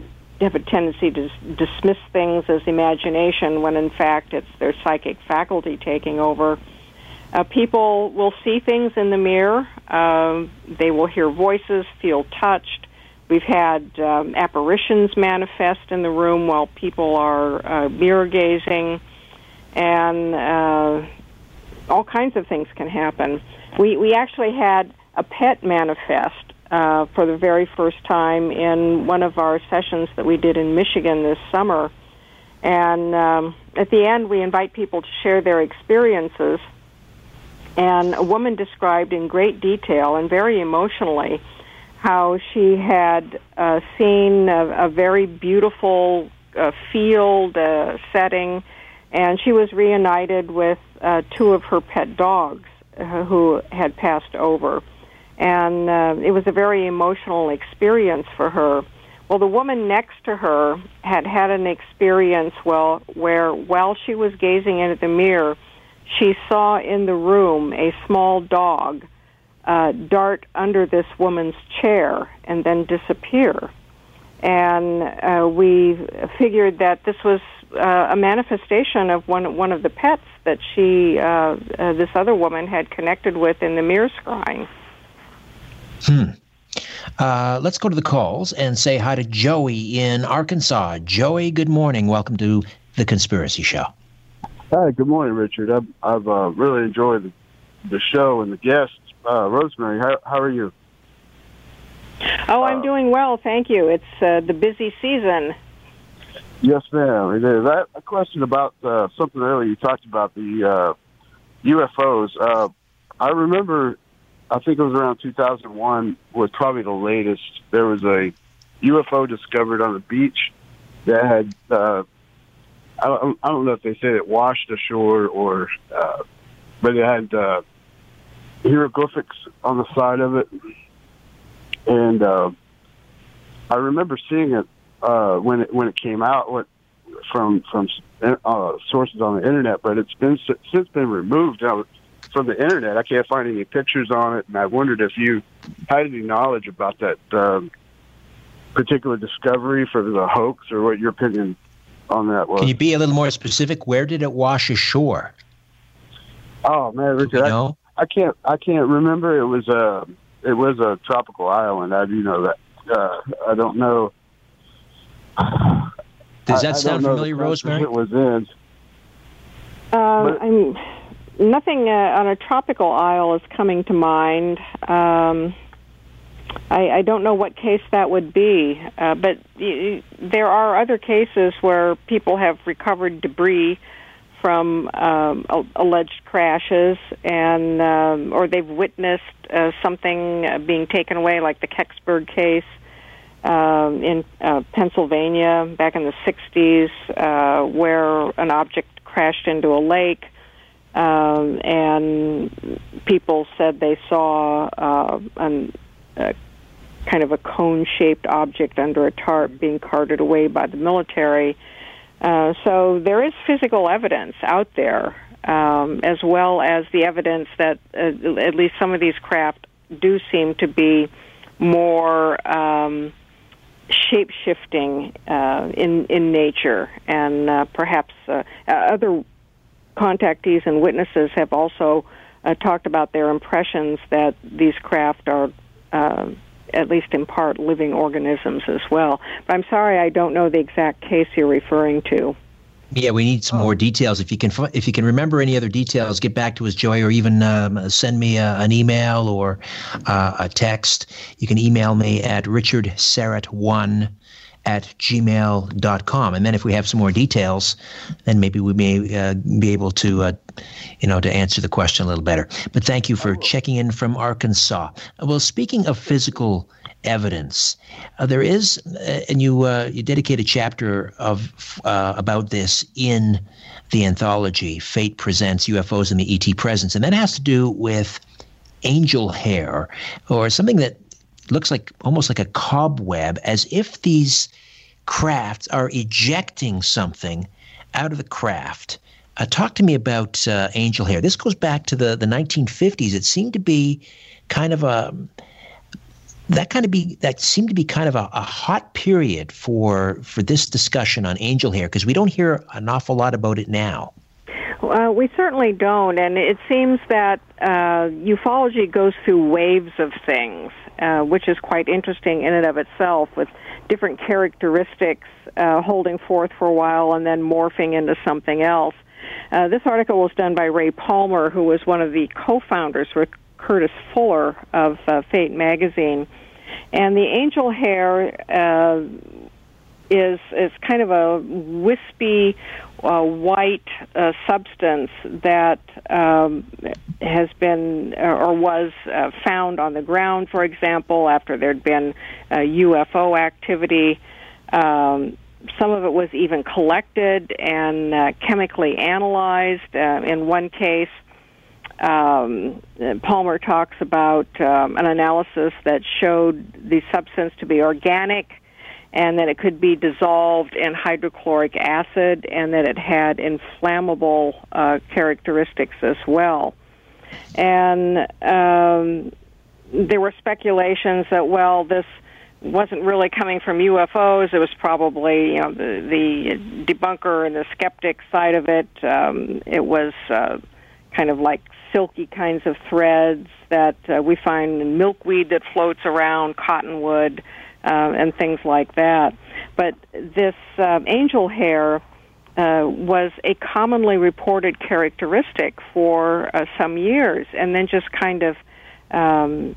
have a tendency to dismiss things as imagination when in fact it's their psychic faculty taking over. Uh, people will see things in the mirror. Um, they will hear voices, feel touched. We've had um, apparitions manifest in the room while people are uh, mirror gazing, and uh, all kinds of things can happen. We we actually had a pet manifest uh, for the very first time in one of our sessions that we did in Michigan this summer. And um, at the end, we invite people to share their experiences. And a woman described in great detail and very emotionally how she had uh, seen a, a very beautiful uh, field uh, setting, and she was reunited with uh, two of her pet dogs uh, who had passed over and uh, it was a very emotional experience for her. Well, the woman next to her had had an experience well where while she was gazing into the mirror, she saw in the room a small dog uh, dart under this woman's chair and then disappear. And uh, we figured that this was uh, a manifestation of one one of the pets that she, uh, uh, this other woman, had connected with in the mirror scrying. Hmm. Uh, let's go to the calls and say hi to Joey in Arkansas. Joey, good morning. Welcome to the Conspiracy Show. Hi, good morning, Richard. I've, I've uh, really enjoyed the, the, show and the guests. Uh, Rosemary, how, how are you? Oh, I'm uh, doing well, thank you. It's uh, the busy season. Yes, ma'am. It is. I have a question about uh, something earlier. You talked about the UFOs. Uh, I remember, I think it was around 2001, was probably the latest. There was a UFO discovered on the beach that had, uh, I, don't, I don't know if they said it washed ashore or, uh, but it had uh, hieroglyphics on the side of it. And uh, I remember seeing it uh, when it when it came out. What from from uh, sources on the internet, but it's been since been removed from the internet. I can't find any pictures on it, and I wondered if you had any knowledge about that um, particular discovery for the hoax, or what your opinion on that was. Can you be a little more specific? Where did it wash ashore? Oh man, Richard, I, I, can't I can't remember. It was a it was a tropical island. I do know that. Uh, I don't know. Does that I, sound I familiar, Rosemary? It was in. Uh, I'm nothing uh, on a tropical isle is coming to mind. Um, I, I don't know what case that would be, uh, but y- there are other cases where people have recovered debris from um, alleged crashes, and um, or they've witnessed uh, something being taken away, like the Kecksburg case um, in uh, Pennsylvania back in the 60s, uh, where an object crashed into a lake, um, and people said they saw uh, an, a kind of a cone-shaped object under a tarp being carted away by the military. Uh, so there is physical evidence out there, um, as well as the evidence that uh, at least some of these craft do seem to be more um, shape shifting uh, in in nature, and uh, perhaps uh, other contactees and witnesses have also uh, talked about their impressions that these craft are. Uh, at least in part, living organisms as well. But I'm sorry, I don't know the exact case you're referring to. Yeah, we need some more details. If you can, if you can remember any other details, get back to us, Joy, or even um, send me a, an email or uh, a text. You can email me at richardsyrett1 at gmail.com. And then if we have some more details, then maybe we may uh, be able to, uh, you know, to answer the question a little better. But thank you for checking in from Arkansas. Well, speaking of physical evidence. Uh, there is, uh, and you uh, you dedicate a chapter of uh, about this in the anthology "Fate Presents UFOs and the ET Presence," and that has to do with angel hair or something that looks like almost like a cobweb, as if these crafts are ejecting something out of the craft. Uh, talk to me about uh, angel hair. This goes back to the, the 1950s. It seemed to be kind of a that kind of be that seemed to be kind of a, a hot period for for this discussion on angel hair because we don't hear an awful lot about it now. We certainly don't, and it seems that uh, ufology goes through waves of things, uh, which is quite interesting in and of itself, with different characteristics uh, holding forth for a while and then morphing into something else. Uh, this article was done by Ray Palmer, who was one of the co-founders with Curtis Fuller of uh, Fate magazine, and the angel hair uh, is is kind of a wispy uh, white uh, substance that um, has been uh, or was uh, found on the ground, for example, after there'd been UFO activity. Um, some of it was even collected and uh, chemically analyzed. Uh, in one case, um, Palmer talks about um, an analysis that showed the substance to be organic and that it could be dissolved in hydrochloric acid and that it had inflammable uh, characteristics as well. And um, there were speculations that, well, this wasn't really coming from UFOs. It was probably, you know, the, the debunker and the skeptic side of it. Um, it was. Uh, kind of like silky kinds of threads that uh, we find in milkweed that floats around, cottonwood, uh, and things like that. But this um, angel hair uh, was a commonly reported characteristic for uh, some years, and then just kind of um,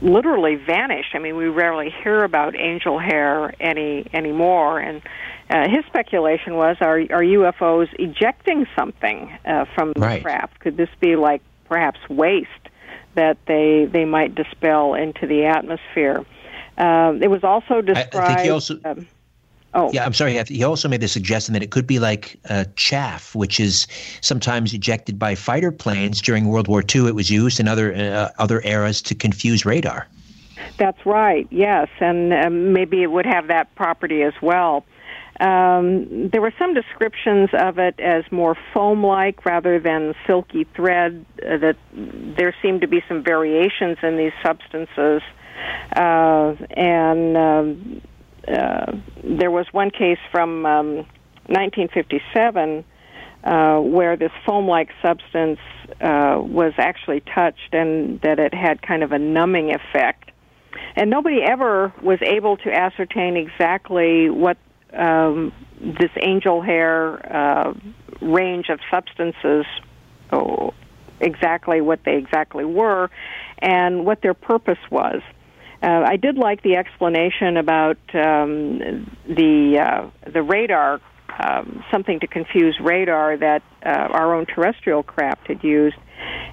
literally vanished. I mean, we rarely hear about angel hair any anymore. And uh, his speculation was: Are are UFOs ejecting something uh, from the right. craft? Could this be like perhaps waste that they they might dispel into the atmosphere? Uh, it was also described. I, I think he also. Um, Oh. Yeah, I'm sorry. He also made the suggestion that it could be like uh, chaff, which is sometimes ejected by fighter planes during World War II. It was used in other uh, other eras to confuse radar. That's right. Yes, and um, maybe it would have that property as well. Um, there were some descriptions of it as more foam-like rather than silky thread. Uh, that there seemed to be some variations in these substances, uh, and um, uh, there was one case from um, 1957 uh, where this foam-like substance uh, was actually touched and that it had kind of a numbing effect. And nobody ever was able to ascertain exactly what um, this angel hair uh, range of substances, oh, exactly what they exactly were, and what their purpose was. Uh, I did like the explanation about um, the uh, the radar, um, something to confuse radar that uh, our own terrestrial craft had used,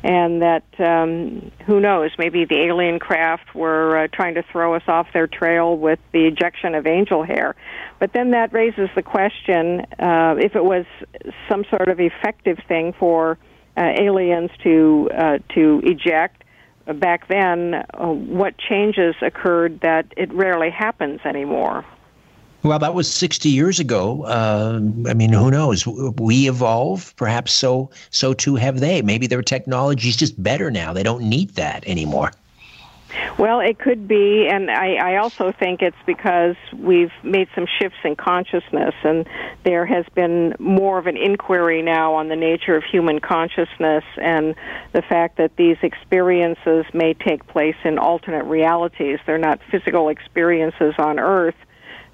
and that um, who knows, maybe the alien craft were uh, trying to throw us off their trail with the ejection of angel hair. But then that raises the question: uh, if it was some sort of effective thing for uh, aliens to to eject back then, uh, what changes occurred that it rarely happens anymore. Well, that was 60 years ago. Uh, I mean, who knows? We evolve, perhaps so so too have they. Maybe their technology is just better now. They don't need that anymore. Well, it could be, and I, I also think it's because we've made some shifts in consciousness, and there has been more of an inquiry now on the nature of human consciousness and the fact that these experiences may take place in alternate realities. They're not physical experiences on Earth.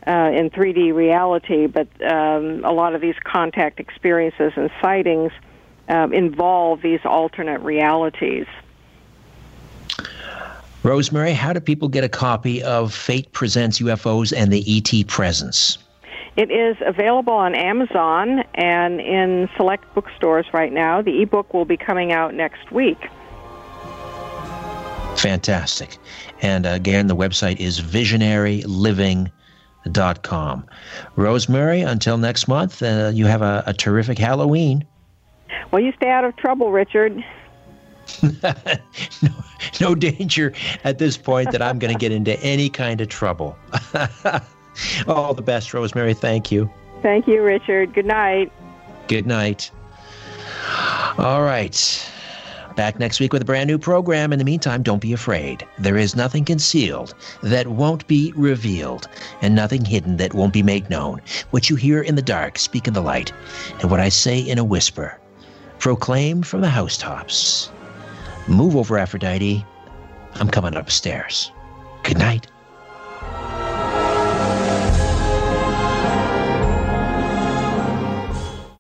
Uh, in 3D reality, but um, a lot of these contact experiences and sightings uh, involve these alternate realities. Rosemary, how do people get a copy of Fate Presents UFOs and the ET Presence? It is available on Amazon and in select bookstores right now. The ebook will be coming out next week. Fantastic. And again, the website is visionaryliving.com. Rosemary, until next month, uh, you have a, a terrific Halloween. Well, you stay out of trouble, Richard. no, no danger at this point that I'm going to get into any kind of trouble. All the best, Rosemary. Thank you. Thank you, Richard. Good night. Good night. All right. Back next week with a brand new program. In the meantime, don't be afraid. There is nothing concealed that won't be revealed, and nothing hidden that won't be made known. What you hear in the dark, speak in the light, and what I say in a whisper, proclaim from the housetops. Move over, Aphrodite. I'm coming upstairs. Good night.